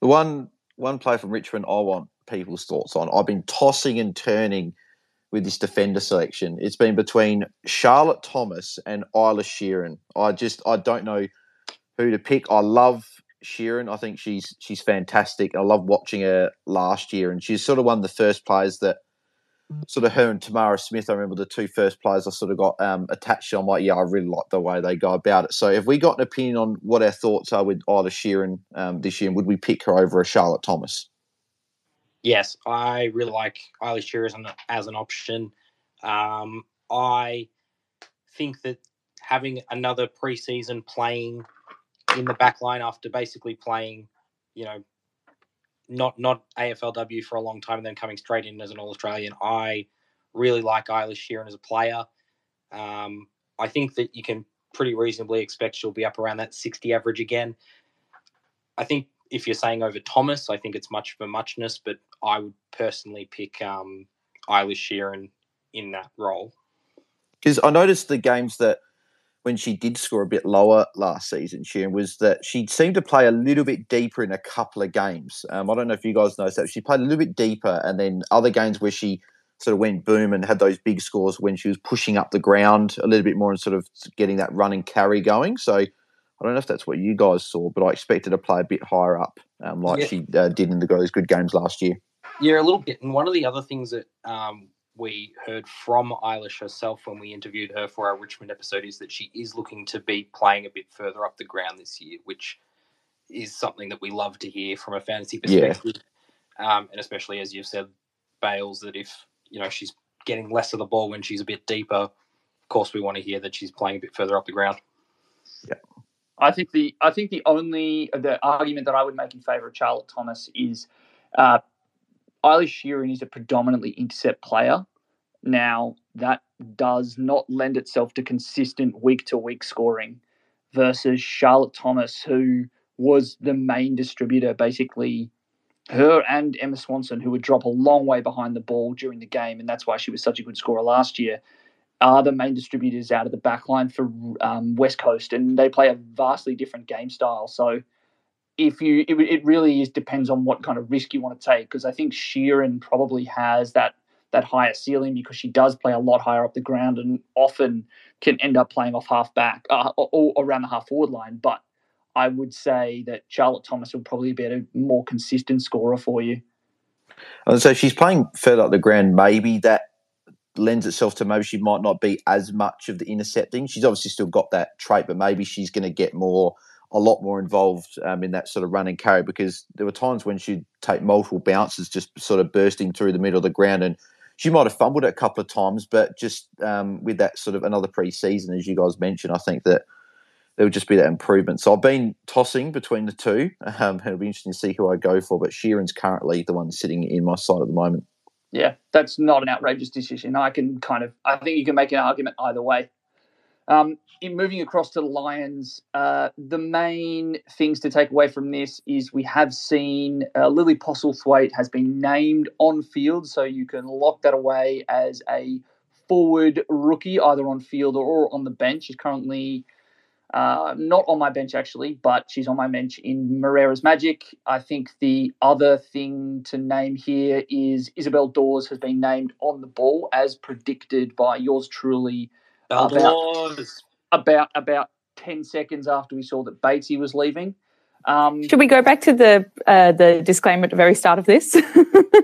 The one one player from Richmond I want people's thoughts on. I've been tossing and turning with this defender selection. It's been between Charlotte Thomas and Eilish Sheerin. I just I don't know who to pick. I love Sheerin. I think she's she's fantastic. I love watching her last year, and she's sort of one of the first players that sort of her and Tamara Smith. I remember the two first players I sort of got um, attached to. I'm like, yeah, I really like the way they go about it. So, have we got an opinion on what our thoughts are with Eilish Sheerin um, this year? And would we pick her over a Charlotte Thomas? Yes, I really like Eilish Sheerin as an, as an option. Um, I think that having another preseason playing in the back line after basically playing, you know, not not AFLW for a long time and then coming straight in as an All Australian, I really like Eilish Sheerin as a player. Um, I think that you can pretty reasonably expect she'll be up around that 60 average again. I think if you're saying over Thomas, I think it's much of a muchness, but I would personally pick um, Eilish Sheerin in that role. Because I noticed the games that when she did score a bit lower last season, Sharon, was that she seemed to play a little bit deeper in a couple of games. Um, I don't know if you guys noticed that. She played a little bit deeper, and then other games where she sort of went boom and had those big scores when she was pushing up the ground a little bit more and sort of getting that run and carry going. So I don't know if that's what you guys saw, but I expected to play a bit higher up, um, like Yeah. she uh, did in the girls' good games last year. Yeah, a little bit. And one of the other things that um, we heard from Eilish herself when we interviewed her for our Richmond episode is that she is looking to be playing a bit further up the ground this year, which is something that we love to hear from a fantasy Yeah. perspective. Um, and especially as you've said, Bales, that if you know she's getting less of the ball when she's a bit deeper, of course we want to hear that she's playing a bit further up the ground. I think the I think the only the argument that I would make in favour of Charlotte Thomas is uh, Eilish Sheerin is a predominantly intercept player. Now that does not lend itself to consistent week to week scoring versus Charlotte Thomas, who was the main distributor, basically her and Emma Swanson, who would drop a long way behind the ball during the game, and that's why she was such a good scorer last year are the main distributors out of the back line for um, West Coast, and they play a vastly different game style. So, if you, it, it really is depends on what kind of risk you want to take. Because I think Sheerin probably has that that higher ceiling because she does play a lot higher up the ground and often can end up playing off half back uh, or, or around the half forward line. But I would say that Charlotte Thomas will probably be a more consistent scorer for you. And so she's playing further up the ground. Maybe that lends itself to maybe she might not be as much of the intercepting. She's obviously still got that trait, but maybe she's going to get more, a lot more involved um, in that sort of run and carry because there were times when she'd take multiple bounces just sort of bursting through the middle of the ground and she might have fumbled it a couple of times, but just um, with that sort of another pre-season, as you guys mentioned, I think that there would just be that improvement. So I've been tossing between the two. Um, it'll be interesting to see who I go for, but Sheerin's currently the one sitting in my side at the moment. Yeah, that's not an outrageous decision. I can kind of, I think you can make an argument either way. Um, in moving across to the Lions, uh, the main things to take away from this is we have seen uh, Lily Postlethwaite has been named on field, so you can lock that away as a forward rookie, either on field or on the bench. She's currently uh, not on my bench actually, but she's on my bench in Moreira's Magic. I think the other thing to name here is Isabel Dawes has been named on the ball as predicted by yours truly About- Baldoors. about about ten seconds after we saw that Batesy was leaving. Um, Should we go back to the uh, the disclaimer at the very start of this?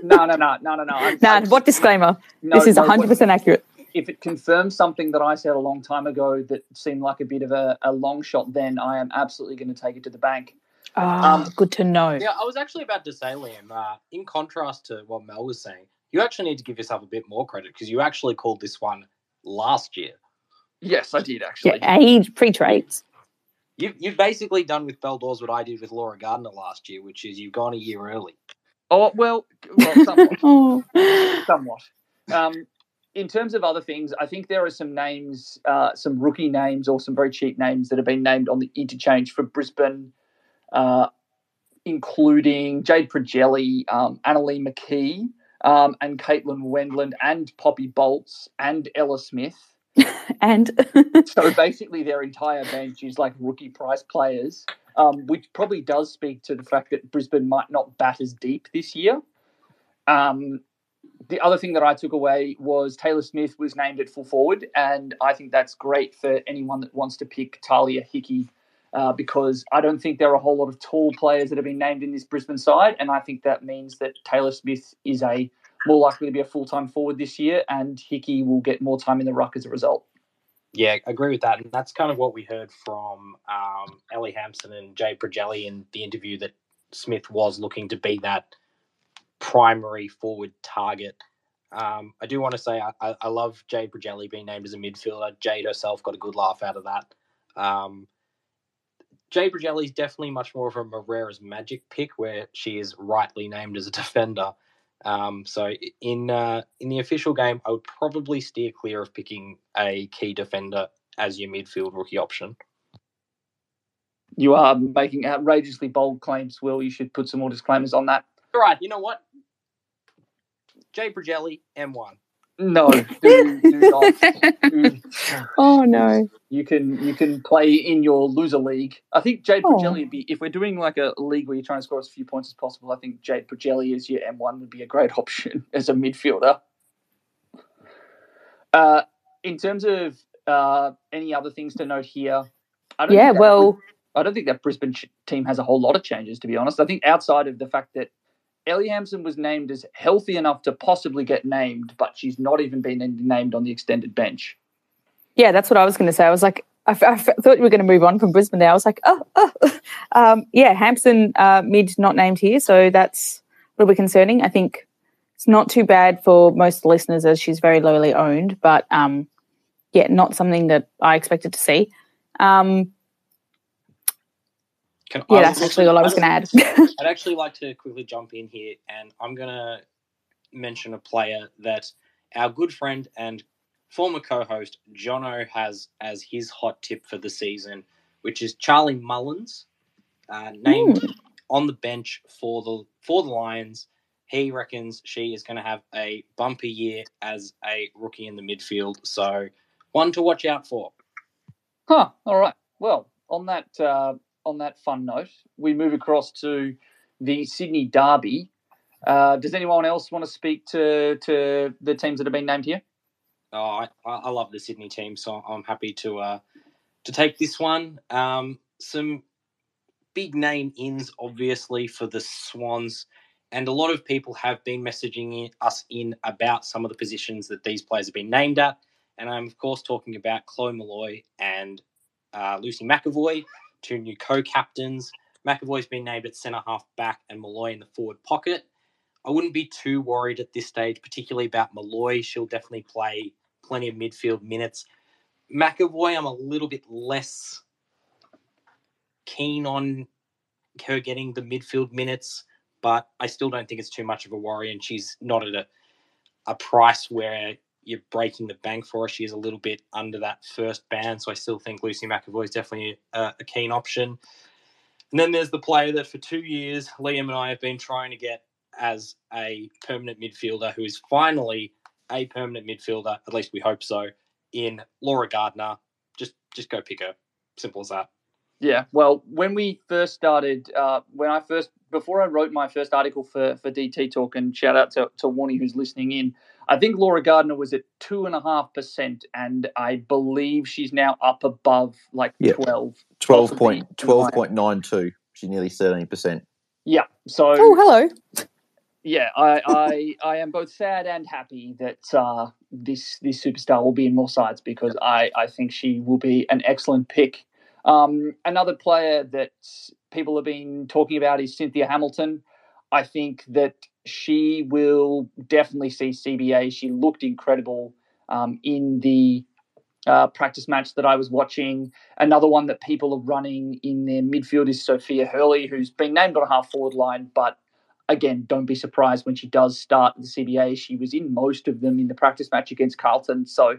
no, no, no, no, no, no. I'm- nah, I'm- what disclaimer? no, this is 100% accurate. If it confirms something that I said a long time ago that seemed like a bit of a, a long shot, then I am absolutely going to take it to the bank. Ah, Um, good to know. Yeah, I was actually about to say, Liam, uh, in contrast to what Mel was saying, you actually need to give yourself a bit more credit because you actually called this one last year. Yes, I did Yeah, actually. age pre-trades. You've, you've basically done with Beldors what I did with Laura Gardiner last year, which is you've gone a year early. Oh well, well somewhat. oh. somewhat. Um, in terms of other things, I think there are some names, uh, some rookie names or some very cheap names that have been named on the interchange for Brisbane, uh, including Jade Pregelj, um, Annalie McKee, um, and Caitlin Wendland, and Poppy Boltz, and Ella Smith. And So basically, their entire bench is like rookie price players, um, which probably does speak to the fact that Brisbane might not bat as deep this year. Um, the other thing that I took away was Taylor Smith was named at full forward, and I think that's great for anyone that wants to pick Tahlia Hickey. Uh, because I don't think there are a whole lot of tall players that have been named in this Brisbane side, and I think that means that Taylor Smith is a more likely to be a full time forward this year, and Hickey will get more time in the ruck as a result. Yeah, agree with that. And that's kind of what we heard from um, Ellie Hampson and Jay Pregelj in the interview that Smith was looking to be that primary forward target. Um, I do want to say I, I, love Jade Pregelj being named as a midfielder. Jade herself got a good laugh out of that. Um, Jade Pregelj is definitely much more of a Moreira's magic pick, where she is rightly named as a defender. Um, so in uh, in the official game, I would probably steer clear of picking a key defender as your midfield rookie option. You are making outrageously bold claims, Will. You should put some more disclaimers on that. All right, you know what? Jay Pregelj, M1. No, do, do not. Do- oh no. you can you can play in your loser league. I think Jade Oh. Pregelj would be if we're doing like a league where you're trying to score as few points as possible. I think Jade Pregelj as your M1 would be a great option as a midfielder. Uh, in terms of uh, any other things to note here, I don't Yeah, think that well, Bris- I don't think that Brisbane ch- team has a whole lot of changes. To be honest, I think outside of the fact that Ellie Hampson was named as healthy enough to possibly get named, but she's not even been named on the extended bench. yeah, that's what I was going to say. I was like, I, f- I f- thought we were going to move on from Brisbane there. I was like, oh, oh. Um, yeah, Hampson uh, mid not named here, so that's a little bit concerning. I think it's not too bad for most listeners as she's very lowly owned, but um, yeah, not something that I expected to see. Um, Can, yeah, I that's was actually all I was going to add. I'd actually like to quickly jump in here, and I'm going to mention a player that our good friend and former co-host Jono has as his hot tip for the season, which is Charlie Mullins, uh, named on the bench for the for the Lions. He reckons she is going to have a bumpy year as a rookie in the midfield, so one to watch out for. Huh. All right. Well, on that uh, on that fun note, we move across to the Sydney Derby. Uh, does anyone else want to speak to to the teams that have been named here? Oh, I, I love the Sydney team, so I'm happy to uh, to take this one. Um, some big name ins, obviously, for the Swans, and a lot of people have been messaging us in about some of the positions that these players have been named at. And I'm of course talking about Chloe Molloy and uh, Lucy McAvoy, two new co-captains. McAvoy's been named at centre half back and Molloy in the forward pocket. I wouldn't be too worried at this stage, particularly about Molloy. She'll definitely play plenty of midfield minutes. McAvoy, I'm a little bit less keen on her getting the midfield minutes, but I still don't think it's too much of a worry. And she's not at a, a price where you're breaking the bank for her. She is a little bit under that first band, so I still think Lucy McAvoy is definitely a, a keen option. And then there's the player that for two years Liam and I have been trying to get as a permanent midfielder who is finally a permanent midfielder, at least we hope so, in Laura Gardiner. Just just go pick her. Simple as that. Yeah. Well, when we first started, uh, when I first before I wrote my first article for for DT Talk, and shout out to to who's listening in. I think Laura Gardiner was at two and a half percent, and I believe she's now up above like Yeah. twelve. 12 Possibly point, in line. 12.92. She's nearly 13%. Yeah. So oh, hello. yeah, I, I I am both sad and happy that uh, this this superstar will be in more sides because I, I think she will be an excellent pick. Um, another player that people have been talking about is Cynthia Hamilton. I think that she will definitely see CBA. She looked incredible um, in the uh, practice match that I was watching. Another one that people are running in their midfield is Sophia Hurley, who's been named on a half forward line, but again, don't be surprised when she does start the CBA. She was in most of them in the practice match against Carlton. So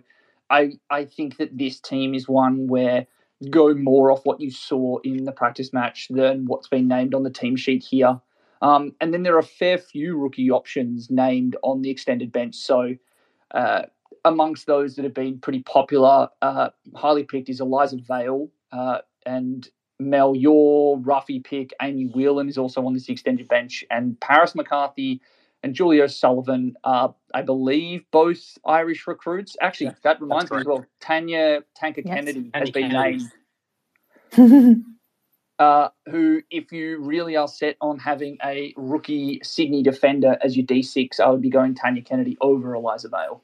I I think that this team is one where go more off what you saw in the practice match than what's been named on the team sheet here. Um, and then there are a fair few rookie options named on the extended bench. So uh, amongst those that have been pretty popular, uh, highly picked is Eliza Vale uh, and Mel, your Ruffy pick, Amy Whelan is also on this extended bench, and Paris McCarthy and Julia Sullivan are, I believe, both Irish recruits. Actually, Yeah, that reminds me as correct. well. Tanya Tanker Yes. Kennedy has been Kennedy. named uh, who, if you really are set on having a rookie Sydney defender as your D6, I would be going Tanya Kennedy over Eliza Vale.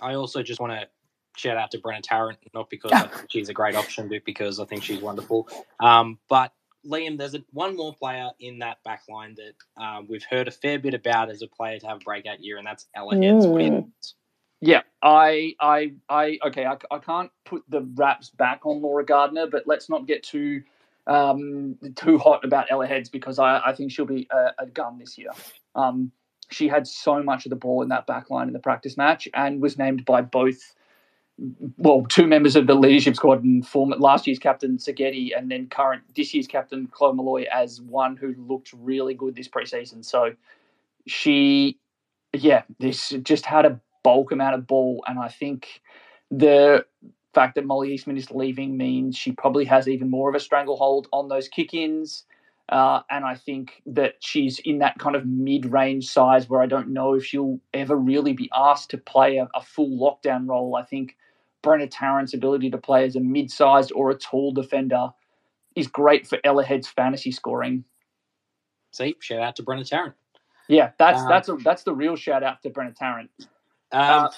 I also just want to shout out to Brenna Tarrant, not because she's a great option, but because I think she's wonderful. Um, but Liam, there's a, one more player in that back line that um, we've heard a fair bit about as a player to have a breakout year, and that's Ella Heads. What do you Mm. think? Yeah, I, I, I, okay, I, I can't put the wraps back on Laura Gardiner, but let's not get too, um, too hot about Ella Heads because I, I think she'll be a, a gun this year. Um, she had so much of the ball in that back line in the practice match and was named by both, well, two members of the leadership squad and former last year's captain Saghetti and then current this year's captain Chloe Molloy as one who looked really good this preseason. So she yeah, this just had a bulk amount of ball, and I think the fact that Molly Eastman is leaving means she probably has even more of a stranglehold on those kick-ins. Uh, and I think that she's in that kind of mid-range size where I don't know if she'll ever really be asked to play a, a full lockdown role. I think Brenna Tarrant's ability to play as a mid-sized or a tall defender is great for Ella Head's fantasy scoring. See, shout out to Brenna Tarrant. Yeah, that's Um, that's a, that's the real shout out to Brenna Tarrant. Um,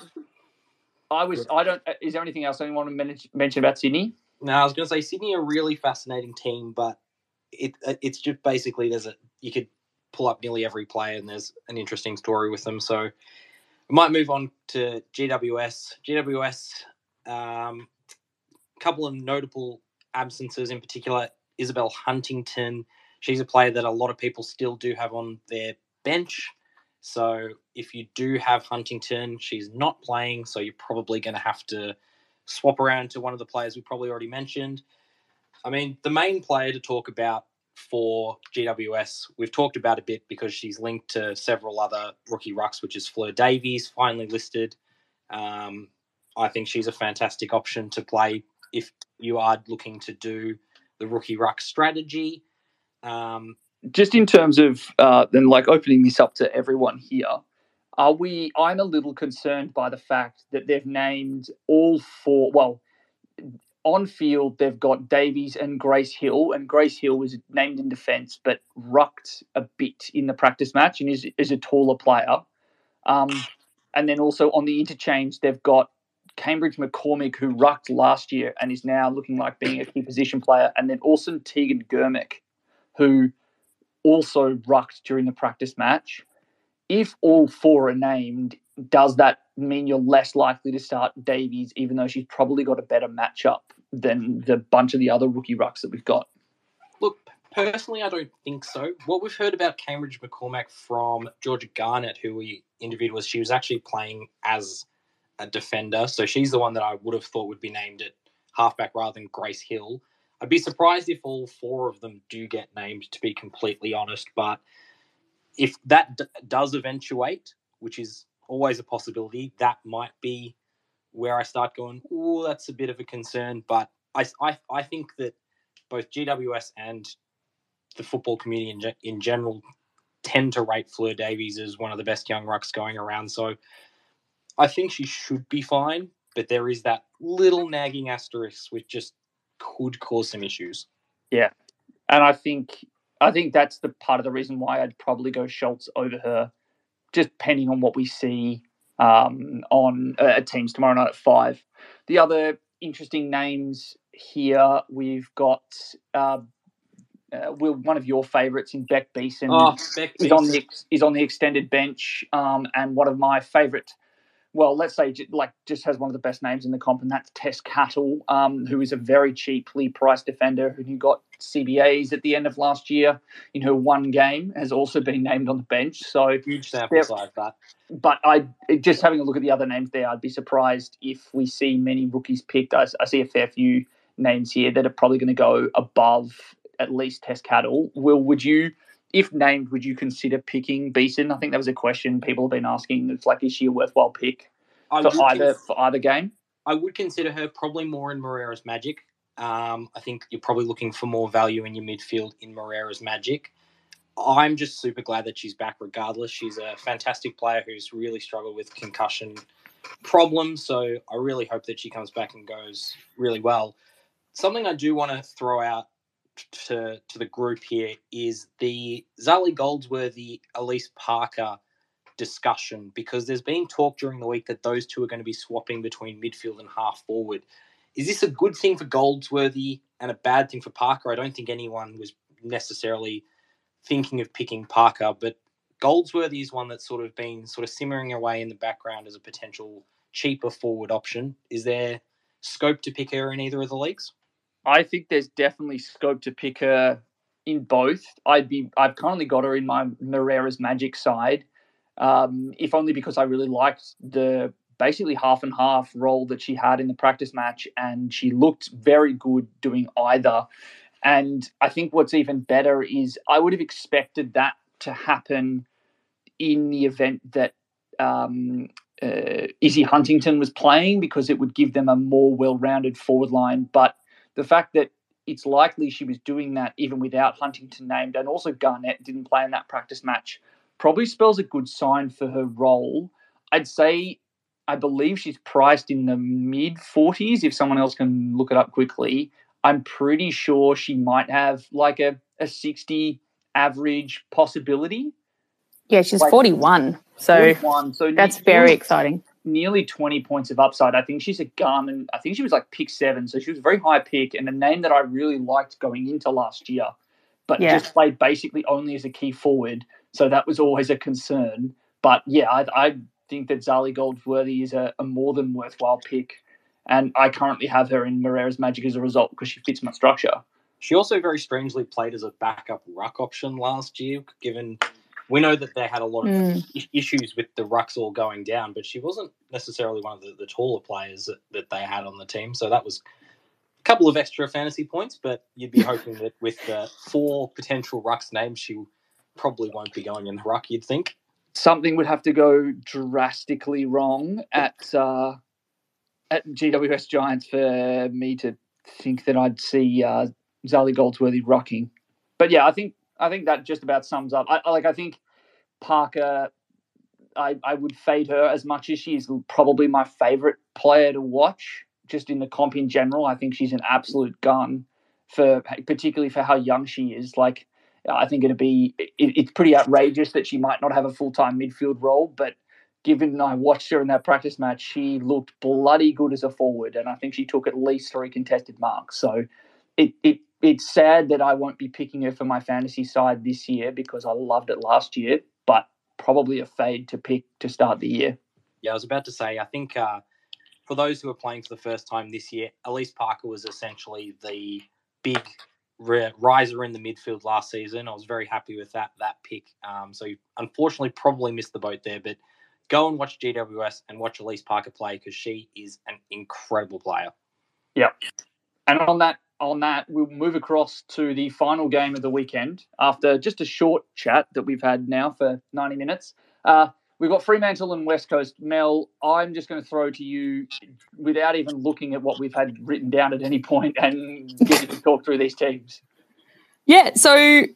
Uh, I was I don't. Is there anything else anyone want to mention about Sydney? No, I was going to say Sydney are a really fascinating team, but it it's just basically there's a you could pull up nearly every player and there's an interesting story with them. So we might move on to GWS. GWS, um, a couple of notable absences in particular. Isabel Huntington, she's a player that a lot of people still do have on their bench. So if you do have Huntington, she's not playing, so you're probably going to have to swap around to one of the players we probably already mentioned. I mean, the main player to talk about for GWS, we've talked about a bit because she's linked to several other rookie rucks, which is Fleur Davies, finally listed. Um, I think she's a fantastic option to play if you are looking to do the rookie ruck strategy. Um, Just in terms of uh, then like opening this up to everyone here, are we? I'm a little concerned by the fact that they've named all four. Well, on field they've got Davies and Grace Hill, and Grace Hill was named in defence, but rucked a bit in the practice match and is is a taller player. Um, and then also on the interchange they've got Cambridge McCormick, who rucked last year and is now looking like being a key position player, and then also Tegan Germick, who also rucked during the practice match. If all four are named, does that mean you're less likely to start Davies, even though she's probably got a better matchup than the bunch of the other rookie rucks that we've got? Look, personally, I don't think so. What we've heard about Cambridge McCormick from Georgia Garnett, who we interviewed, was she was actually playing as a defender. So she's the one that I would have thought would be named at halfback rather than Grace Hill. I'd be surprised if all four of them do get named, to be completely honest. But if that d- does eventuate, which is always a possibility, that might be where I start going, oh, that's a bit of a concern. But I, I, I think that both GWS and the football community in, ge- in general tend to rate Fleur Davies as one of the best young rucks going around. So I think she should be fine, but there is that little nagging asterisk with just could cause some issues. Yeah, and I think I think that's the part of the reason why I'd probably go Schultz over her, just depending on what we see um, on uh, teams tomorrow night at five. The other interesting names here we've got uh, uh, Will, one of your favourites in Beck Beeson Oh, Beck is on the ex- is on the extended bench, um, and one of my favourite. Well, let's say like just has one of the best names in the comp, and that's Tess Cattle, um, who is a very cheaply priced defender who got CBAs at the end of last year in her one game, has also been named on the bench. So, huge sample size that. but I just having a look at the other names there, I'd be surprised if we see many rookies picked. I, I see a fair few names here that are probably going to go above at least Tess Cattle. Will, would you, if named, would you consider picking Beeson? I think that was a question people have been asking. It's like, is she a worthwhile pick I for either cons- for either game? I would consider her probably more in Moreira's Magic. Um, I think you're probably looking for more value in your midfield in Moreira's Magic. I'm just super glad that she's back regardless. She's a fantastic player who's really struggled with concussion problems. So I really hope that she comes back and goes really well. Something I do want to throw out to, to the group here is the Zarlie Goldsworthy, Elise Parker discussion because there's been talk during the week that those two are going to be swapping between midfield and half forward. Is this a good thing for Goldsworthy and a bad thing for Parker? I don't think anyone was necessarily thinking of picking Parker, but Goldsworthy is one that's sort of been sort of simmering away in the background as a potential cheaper forward option. Is there scope to pick her in either of the leagues? I think there's definitely scope to pick her in both. I'd be I've currently got her in my Moreira's Magic side, um, if only because I really liked the basically half and half role that she had in the practice match, and she looked very good doing either. And I think what's even better is I would have expected that to happen in the event that um, uh, Izzy Huntington was playing because it would give them a more well-rounded forward line. But the fact that it's likely she was doing that even without Huntington named, and also Garnett didn't play in that practice match, probably spells a good sign for her role. I'd say, I believe she's priced in the mid 40s. If someone else can look it up quickly, I'm pretty sure she might have like a, a 60 average possibility. Yeah, she's Like- 41. So 41, so that's very exciting. Nearly 20 points of upside. I think she's a gun, and I think she was like pick seven, so she was a very high pick and a name that I really liked going into last year, but Yeah. just played basically only as a key forward, so that was always a concern. But yeah, I, I think that Zarlie Goldsworthy is a, a more than worthwhile pick, and I currently have her in Moreira's Magic as a result because she fits my structure. She also very strangely played as a backup ruck option last year, given we know that they had a lot of Mm. issues with the rucks all going down, but she wasn't necessarily one of the, the taller players that, that they had on the team. So that was a couple of extra fantasy points, but you'd be hoping that with uh, four potential rucks names, she probably won't be going in the ruck, you'd think. something would have to go drastically wrong at uh, at GWS Giants for me to think that I'd see uh, Zarlie Goldsworthy rocking. But yeah, I think I think that just about sums up. I, like I think Parker. I, I would fade her as much as she is probably my favorite player to watch just in the comp in general. I think she's an absolute gun for particularly for how young she is. Like I think it'd be it, it's pretty outrageous that she might not have a full time midfield role, but given I watched her in that practice match, she looked bloody good as a forward, and I think she took at least three contested marks. So it it it's sad that I won't be picking her for my fantasy side this year because I loved it last year, but probably a fade to pick to start the year. Yeah, I was about to say, I think uh, for those who are playing for the first time this year, Elise Parker was essentially the big ri- riser in the midfield last season. I was very happy with that that pick. Um, so you unfortunately probably missed the boat there, but go and watch GWS and watch Elise Parker play because she is an incredible player. Yeah. And on that on that, we'll move across to the final game of the weekend after just a short chat that we've had now for 90 minutes. Uh, we've got Fremantle and West Coast. Mel, I'm just going to throw to you without even looking at what we've had written down at any point and get you to talk through these teams. Yeah, so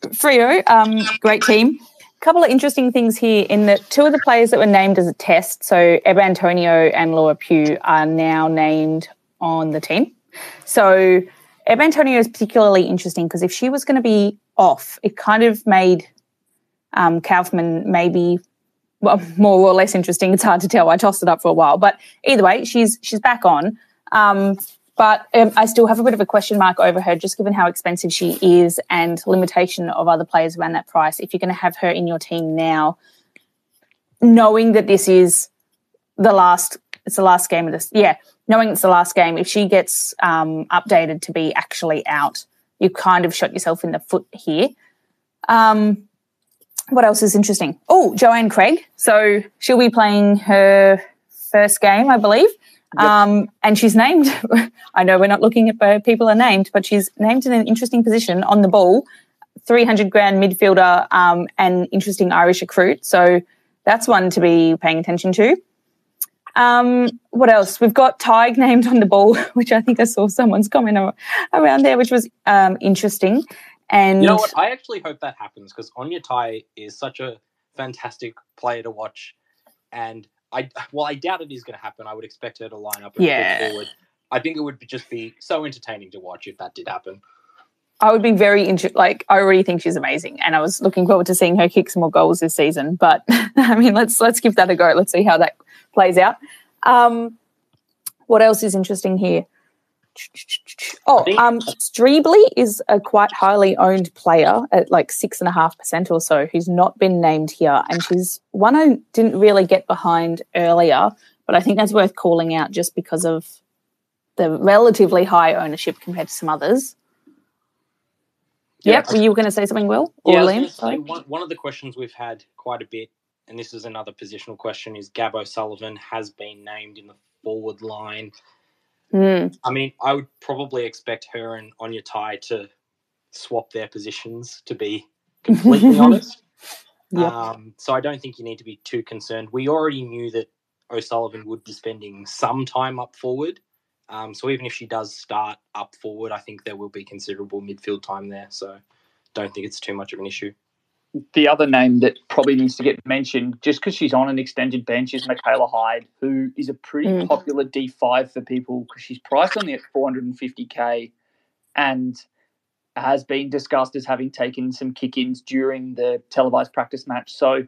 Freo, um, great team. A couple of interesting things here in that two of the players that were named as a test, so Eb Antonio and Laura Pugh, are now named on the team. So Eb Antonio is particularly interesting because if she was going to be off, it kind of made um, Kaufman maybe well more or less interesting. It's hard to tell. I tossed it up for a while, but either way, she's she's back on. Um, but um, I still have a bit of a question mark over her, just given how expensive she is and limitation of other players around that price. If you're going to have her in your team now, knowing that this is the last, it's the last game of this, yeah, knowing it's the last game, if she gets um, updated to be actually out, you kind of shot yourself in the foot here. Um, what else is interesting? Oh, Joanne Cregg. So she'll be playing her first game, I believe. Um, and she's named, I know we're not looking at where people are named, but she's named in an interesting position on the ball, 300 grand midfielder um, and interesting Irish recruit. So that's one to be paying attention to. Um, what else? We've got Tig named on the ball, which I think I saw someone's comment around there, which was um, interesting. And You know what? I actually hope that happens because Aine Tighe is such a fantastic player to watch, and I well, I doubt it is going to happen. I would expect her to line up and Yeah. forward. I think it would be, just be so entertaining to watch if that did happen. I would be very interested. Like, I already think she's amazing, and I was looking forward to seeing her kick some more goals this season. But I mean, let's let's give that a go. Let's see how that plays out. Um, what else is interesting here? Oh, um, Streebly is a quite highly owned player at like six and a half percent or so, who's not been named here, and she's one I didn't really get behind earlier, but I think that's worth calling out just because of the relatively high ownership compared to some others. Yep. Were you going to say something, Will? Or Yeah, Liam? Sorry. one, one of the questions we've had quite a bit, and this is another positional question, is Gab O'Sullivan has been named in the forward line. Mm, I mean, I would probably expect her and Aine Tighe to swap their positions, to be completely honest. Yep. Um, so I don't think you need to be too concerned. We already knew that O'Sullivan would be spending some time up forward. Um, so even if she does start up forward, I think there will be considerable midfield time there. So don't think it's too much of an issue. The other name that probably needs to get mentioned, just because she's on an extended bench, is Michaela Hyde, who is a pretty Mm. popular D5 for people because she's priced only at 450k and has been discussed as having taken some kick ins during the televised practice match. So,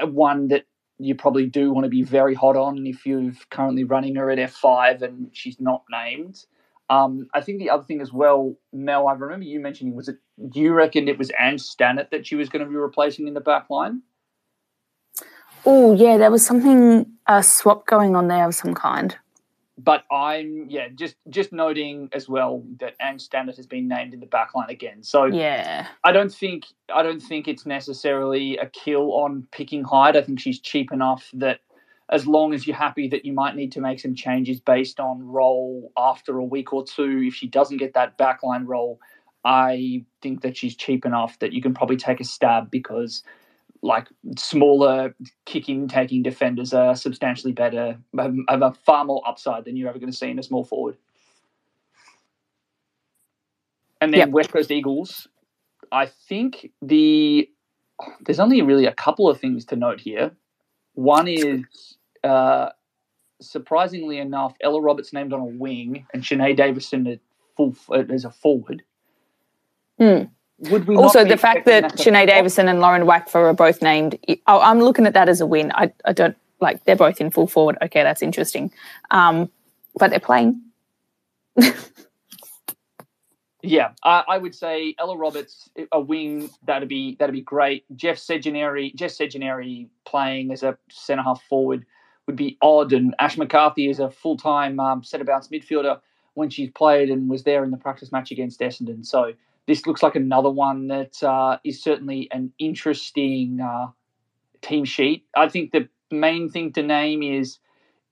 uh, one that you probably do want to be very hot on if you're currently running her at F5 and she's not named. Um, I think the other thing as well, Mel, I remember you mentioning, was it you reckoned it was Ange Stannett that she was going to be replacing in the back line? Oh yeah, there was something a swap going on there of some kind. But I'm yeah, just just noting as well that Ange Stannett has been named in the back line again. So Yeah. I don't think I don't think it's necessarily a kill on picking Hyde. I think she's cheap enough that as long as you're happy that you might need to make some changes based on role after a week or two, if she doesn't get that backline role, I think that she's cheap enough that you can probably take a stab because like smaller kicking taking defenders are substantially better have, have a far more upside than you're ever going to see in a small forward. And then Yep. West Coast Eagles, I think the there's only really a couple of things to note here. One is uh, surprisingly enough, Ella Roberts named on a wing and Shanae Davison at full as a forward. Hmm. Would we Also, the fact that Sinead Davison and Lauren Wakfer are both named, oh, I'm looking at that as a win. I, I don't like they're both in full forward. Okay, that's interesting. Um, but they're playing. Yeah, I, I would say Ella Roberts a wing that'd be that'd be great. Jeff Seginary, Jeff Seginary playing as a centre half forward would be odd, and Ash McCarthy is a full time um, centre bounce midfielder when she's played and was there in the practice match against Essendon. So this looks like another one that uh, is certainly an interesting uh, team sheet. I think the main thing to name is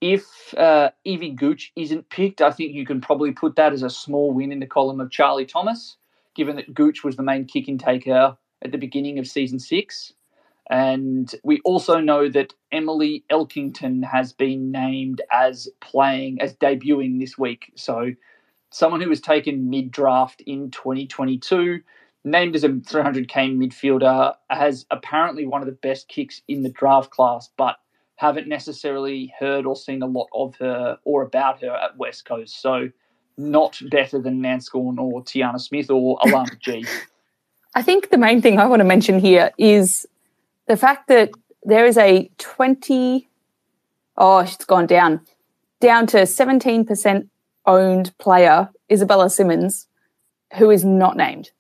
if uh, Evie Gooch isn't picked, I think you can probably put that as a small win in the column of Charlie Thomas, given that Gooch was the main kick and taker at the beginning of season six. And we also know that Emily Elkington has been named as playing, as debuting this week. So someone who was taken mid draft in 2022, named as a 300k midfielder, has apparently one of the best kicks in the draft class, but haven't necessarily heard or seen a lot of her or about her at West Coast. So not better than Nanscawen or Tyanna Smith or Alana G. I think the main thing I want to mention here is the fact that there is a 20, oh, it's gone down, down to 17% owned player, Isabella Simmons, who is not named.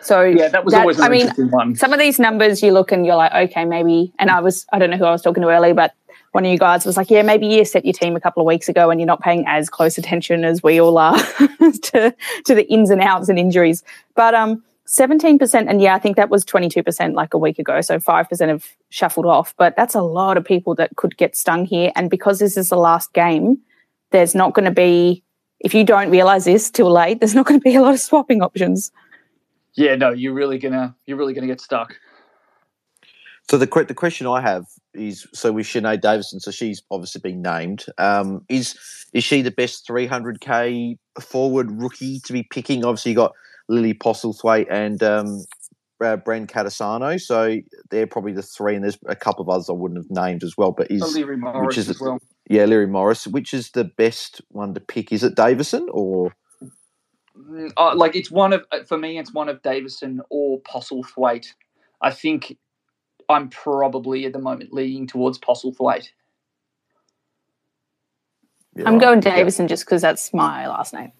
So Yeah, that was always an I mean, interesting one. some of these numbers you look and you're like, okay, maybe. And I was, I don't know who I was talking to earlier, but one of you guys was like, yeah, maybe you set your team a couple of weeks ago and you're not paying as close attention as we all are to, to the ins and outs and injuries. But um, 17%, and yeah, I think that was 22% like a week ago. So 5% have shuffled off. But that's a lot of people that could get stung here. And because this is the last game, there's not going to be, if you don't realize this too late, there's not going to be a lot of swapping options. Yeah, no, you're really gonna you're really gonna get stuck. So the the question I have is so with Sinead Davison, so she's obviously been named. Um, is is she the best 300k forward rookie to be picking? Obviously, you got Lily Postlethwaite and um, uh, Bren Catasano, so they're probably the three. And there's a couple of others I wouldn't have named as well. But is O'Leary Morris is as well. Yeah, Larry Morris. Which is the best one to pick? Is it Davison or Mm, Uh, like it's one of for me, it's one of Davison or Postlethwaite. I think I'm probably at the moment leaning towards Postlethwaite. Yeah, I'm right. going Yeah. Davison just because that's my last name.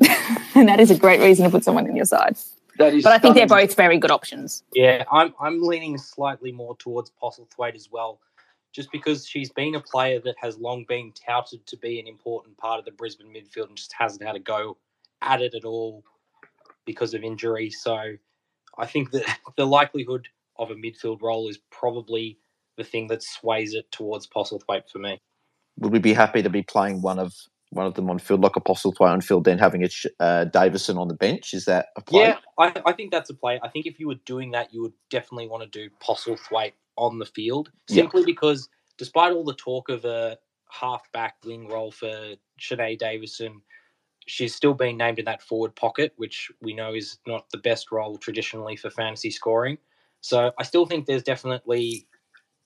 and that is a great reason to put someone in your side. That is, But I think they're both very good options. Yeah, I'm I'm leaning slightly more towards Postlethwaite as well, just because she's been a player that has long been touted to be an important part of the Brisbane midfield and just hasn't had a go at it at all because of injury. So I think that the likelihood of a midfield role is probably the thing that sways it towards Postlethwaite for me. Would we be happy to be playing one of one of them on field, like a Postlethwaite on field, then having a uh, Davison on the bench. Is that a play? Yeah, I, I think that's a play. I think if you were doing that, you would definitely want to do Postlethwaite on the field, Yeah. simply because despite all the talk of a half-back wing role for Shanae Davison, she's still being named in that forward pocket, which we know is not the best role traditionally for fantasy scoring. So I still think there's definitely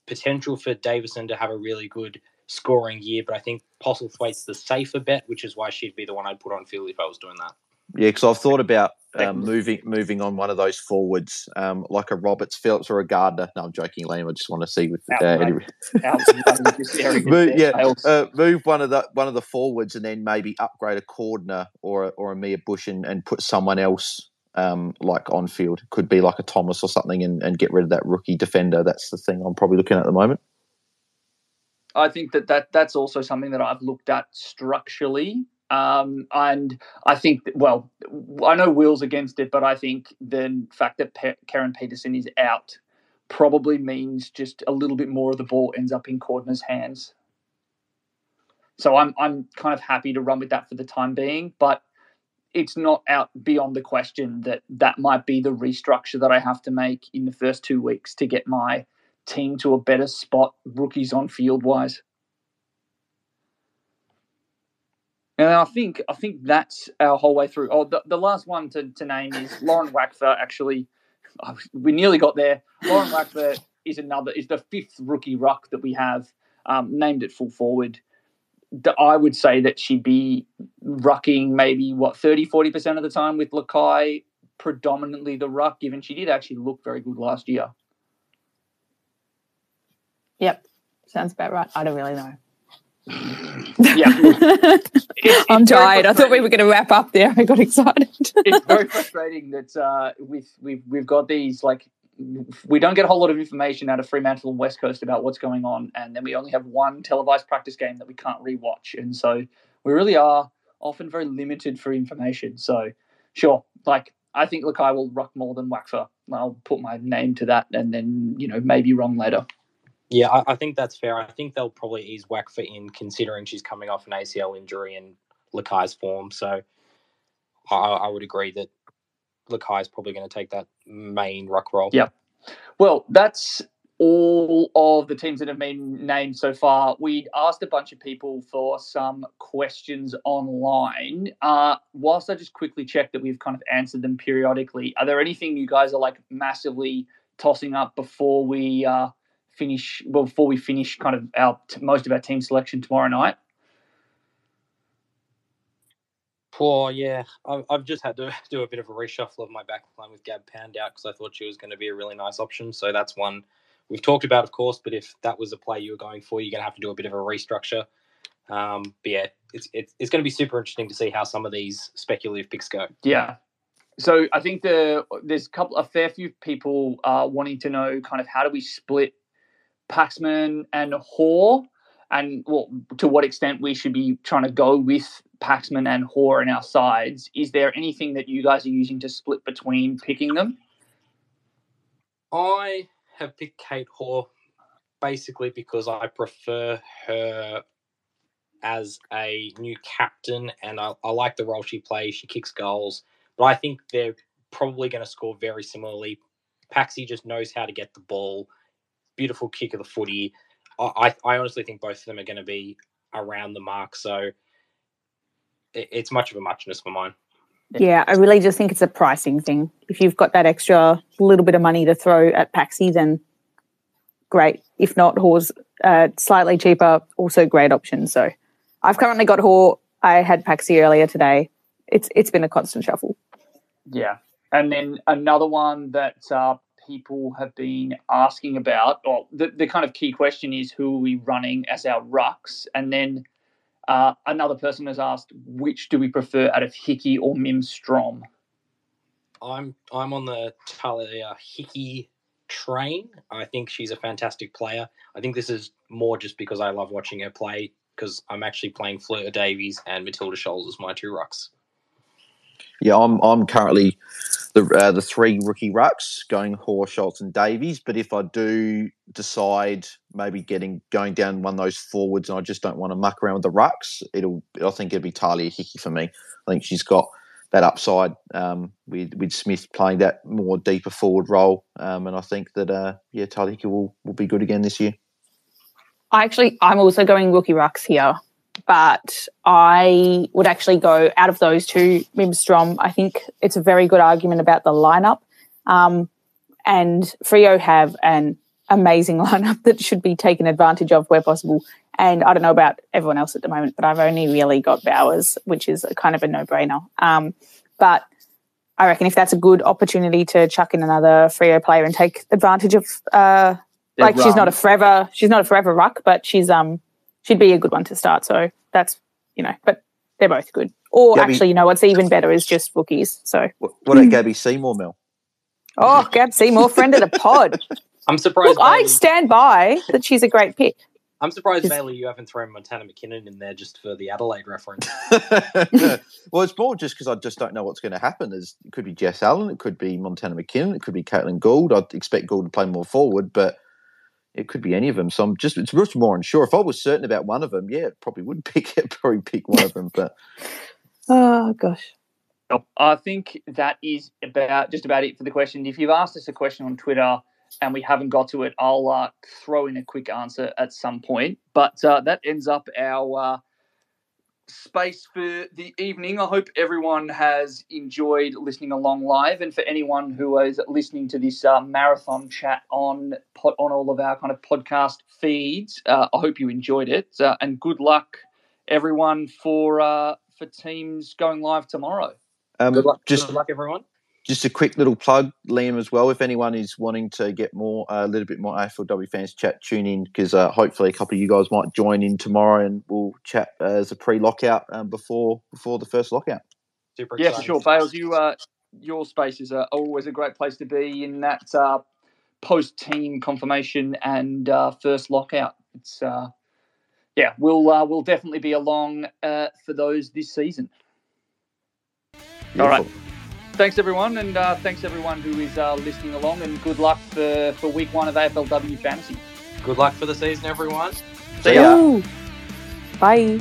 potential for Davison to have a really good scoring year, but I think Postlethwaite's the safer bet, which is why she'd be the one I'd put on field if I was doing that. Yeah, because I've thought about um, moving moving on one of those forwards, um, like a Roberts, Phillips, or a Gardiner. No, I'm joking, Liam. I just want to see with uh, Outright. Eddie- the money, just area Move, yeah, uh, move one of the one of the forwards, and then maybe upgrade a Cordner or a, or a Mia Bush, and, and put someone else um, like on field. Could be like a Thomas or something, and, and get rid of that rookie defender. That's the thing I'm probably looking at at the moment. I think that, that that's also something that I've looked at structurally. Um, and I think, well, I know Will's against it, but I think the fact that Pe- Karen Peterson is out probably means just a little bit more of the ball ends up in Cordner's hands. So I'm I'm kind of happy to run with that for the time being, but it's not out beyond the question that that might be the restructure that I have to make in the first two weeks to get my team to a better spot, rookies on field wise. And I think I think that's our whole way through. Oh, the, the last one to, to name is Lauren Wakfer. Actually, oh, we nearly got there. Lauren Wakfer is another is the fifth rookie ruck that we have um, named at full forward. The- I would say that she'd be rucking maybe what 30 40 percent of the time with Lakay, predominantly the ruck. Given she did actually look very good last year. Yep. Sounds about right. I don't really know. Yeah. It's- it's I'm tired. I thought we were going to wrap up there. I got excited. it's very frustrating that uh, we've we've we've got these like we don't get a whole lot of information out of Fremantle and West Coast about what's going on, and then we only have one televised practice game that we can't rewatch, and so we really are often very limited for information. So, sure, like I think Lakay will rock more than Wakfer. I'll put my name to that, and then you know maybe wrong later. Yeah, I, I think that's fair. I think they'll probably ease Wakfer in, considering she's coming off an ACL injury and Lakay's form. So I, I would agree that Lakay's probably going to take that main ruck role. Yeah. Well, that's all of the teams that have been named so far. We asked a bunch of people for some questions online. Uh, whilst I just quickly check that we've kind of answered them periodically, are there anything you guys are like massively tossing up before we uh, finish? Well, before we finish, kind of our most of our team selection tomorrow night. Poor, yeah. I've, I've just had to do a bit of a reshuffle of my backline with Gab Pound out because I thought she was going to be a really nice option. So that's one we've talked about, of course. But if that was a play you were going for, you're going to have to do a bit of a restructure. Um, but yeah, it's, it's it's going to be super interesting to see how some of these speculative picks go. Yeah. So I think the there's a couple a fair few people uh, wanting to know kind of how do we split Paxman and Hore, and well, to what extent we should be trying to go with Paxman and Hore in our sides. Is there anything that you guys are using to split between picking them? I have picked Kate Hore basically because I prefer her as a new captain and I, I like the role she plays. She kicks goals, but I think they're probably going to score very similarly. Paxi just knows how to get the ball. Beautiful kick of the footy. I, I, I honestly think both of them are going to be around the mark. So it, it's much of a muchness for mine. Yeah, I really just think it's a pricing thing. If you've got that extra little bit of money to throw at Paxi, then great. If not, Hore's uh, slightly cheaper, also great option. So I've currently got Hore. I had Paxi earlier today. It's it's been a constant shuffle. Yeah. And then another one that uh, people have been asking about, or the, the kind of key question is who are we running as our rucks? And then uh, another person has asked, which do we prefer out of Hickey or Mim Strom? I'm I'm on the Tahlia Hickey train. I think she's a fantastic player. I think this is more just because I love watching her play because I'm actually playing Fleur Davies and Matilda Scholes as my two rucks. Yeah, I'm I'm currently the uh, the three rookie rucks going Hoare, Schultz, and Davies. But if I do decide maybe getting going down one of those forwards, and I just don't want to muck around with the rucks, it'll I think it'd be Tahlia Hickey for me. I think she's got that upside um, with with Smith playing that more deeper forward role, um, and I think that uh, yeah, Tahlia Hickey will will be good again this year. I actually, I'm also going rookie rucks here, but I would actually go out of those two, Mim Strom. I think it's a very good argument about the lineup. Um, and Freo have an amazing lineup that should be taken advantage of where possible. And I don't know about everyone else at the moment, but I've only really got Bowers, which is a kind of a no brainer. Um, but I reckon if that's a good opportunity to chuck in another Freo player and take advantage of uh, like she's not a forever she's not a forever ruck, but she's um she'd be a good one to start. So that's you know, but they're both good. Or Gabby- actually, you know, what's even better is just rookies. So What, what about Gabby Seymour, Mel? oh, Gab Seymour, friend of the pod. I'm surprised. Look, I stand by that she's a great pick. I'm surprised Just- Bailey you haven't thrown Montana McKinnon in there just for the Adelaide reference. well, it's more just because I just don't know what's going to happen. There's, it could be Jess Allen, it could be Montana McKinnon, it could be Caitlin Gould. I'd expect Gould to play more forward, but it could be any of them. So I'm just it's much more unsure. If I was certain about one of them, yeah, it probably would pick it, probably pick one of them. But Oh gosh. I think that is about just about it for the question. If you've asked us a question on Twitter and we haven't got to it, I'll uh, throw in a quick answer at some point. But uh, that ends up our uh, space for the evening. I hope everyone has enjoyed listening along live, and for anyone who is listening to this uh, marathon chat on po- on all of our kind of podcast feeds, uh, I hope you enjoyed it. Uh, and good luck, everyone, for uh, for teams going live tomorrow. um, Good luck, just good luck, everyone. Just a quick little plug, Liam, as well. If anyone is wanting to get more, uh, a little bit more AFLW fans chat, tune in because uh, hopefully a couple of you guys might join in tomorrow, and we'll chat uh, as a pre-lockout um, before before the first lockout. Super Yeah, for sure, stuff. Bales. You, uh, your space is uh, always a great place to be in that uh, post-team confirmation and uh, first lockout. It's uh, yeah, we'll uh, we'll definitely be along uh, for those this season. All right. Beautiful. Thanks everyone, and uh, thanks everyone who is uh, listening along, and good luck for, for week one of AFLW fantasy. Good luck for the season, everyone. See ya. Ooh. Bye.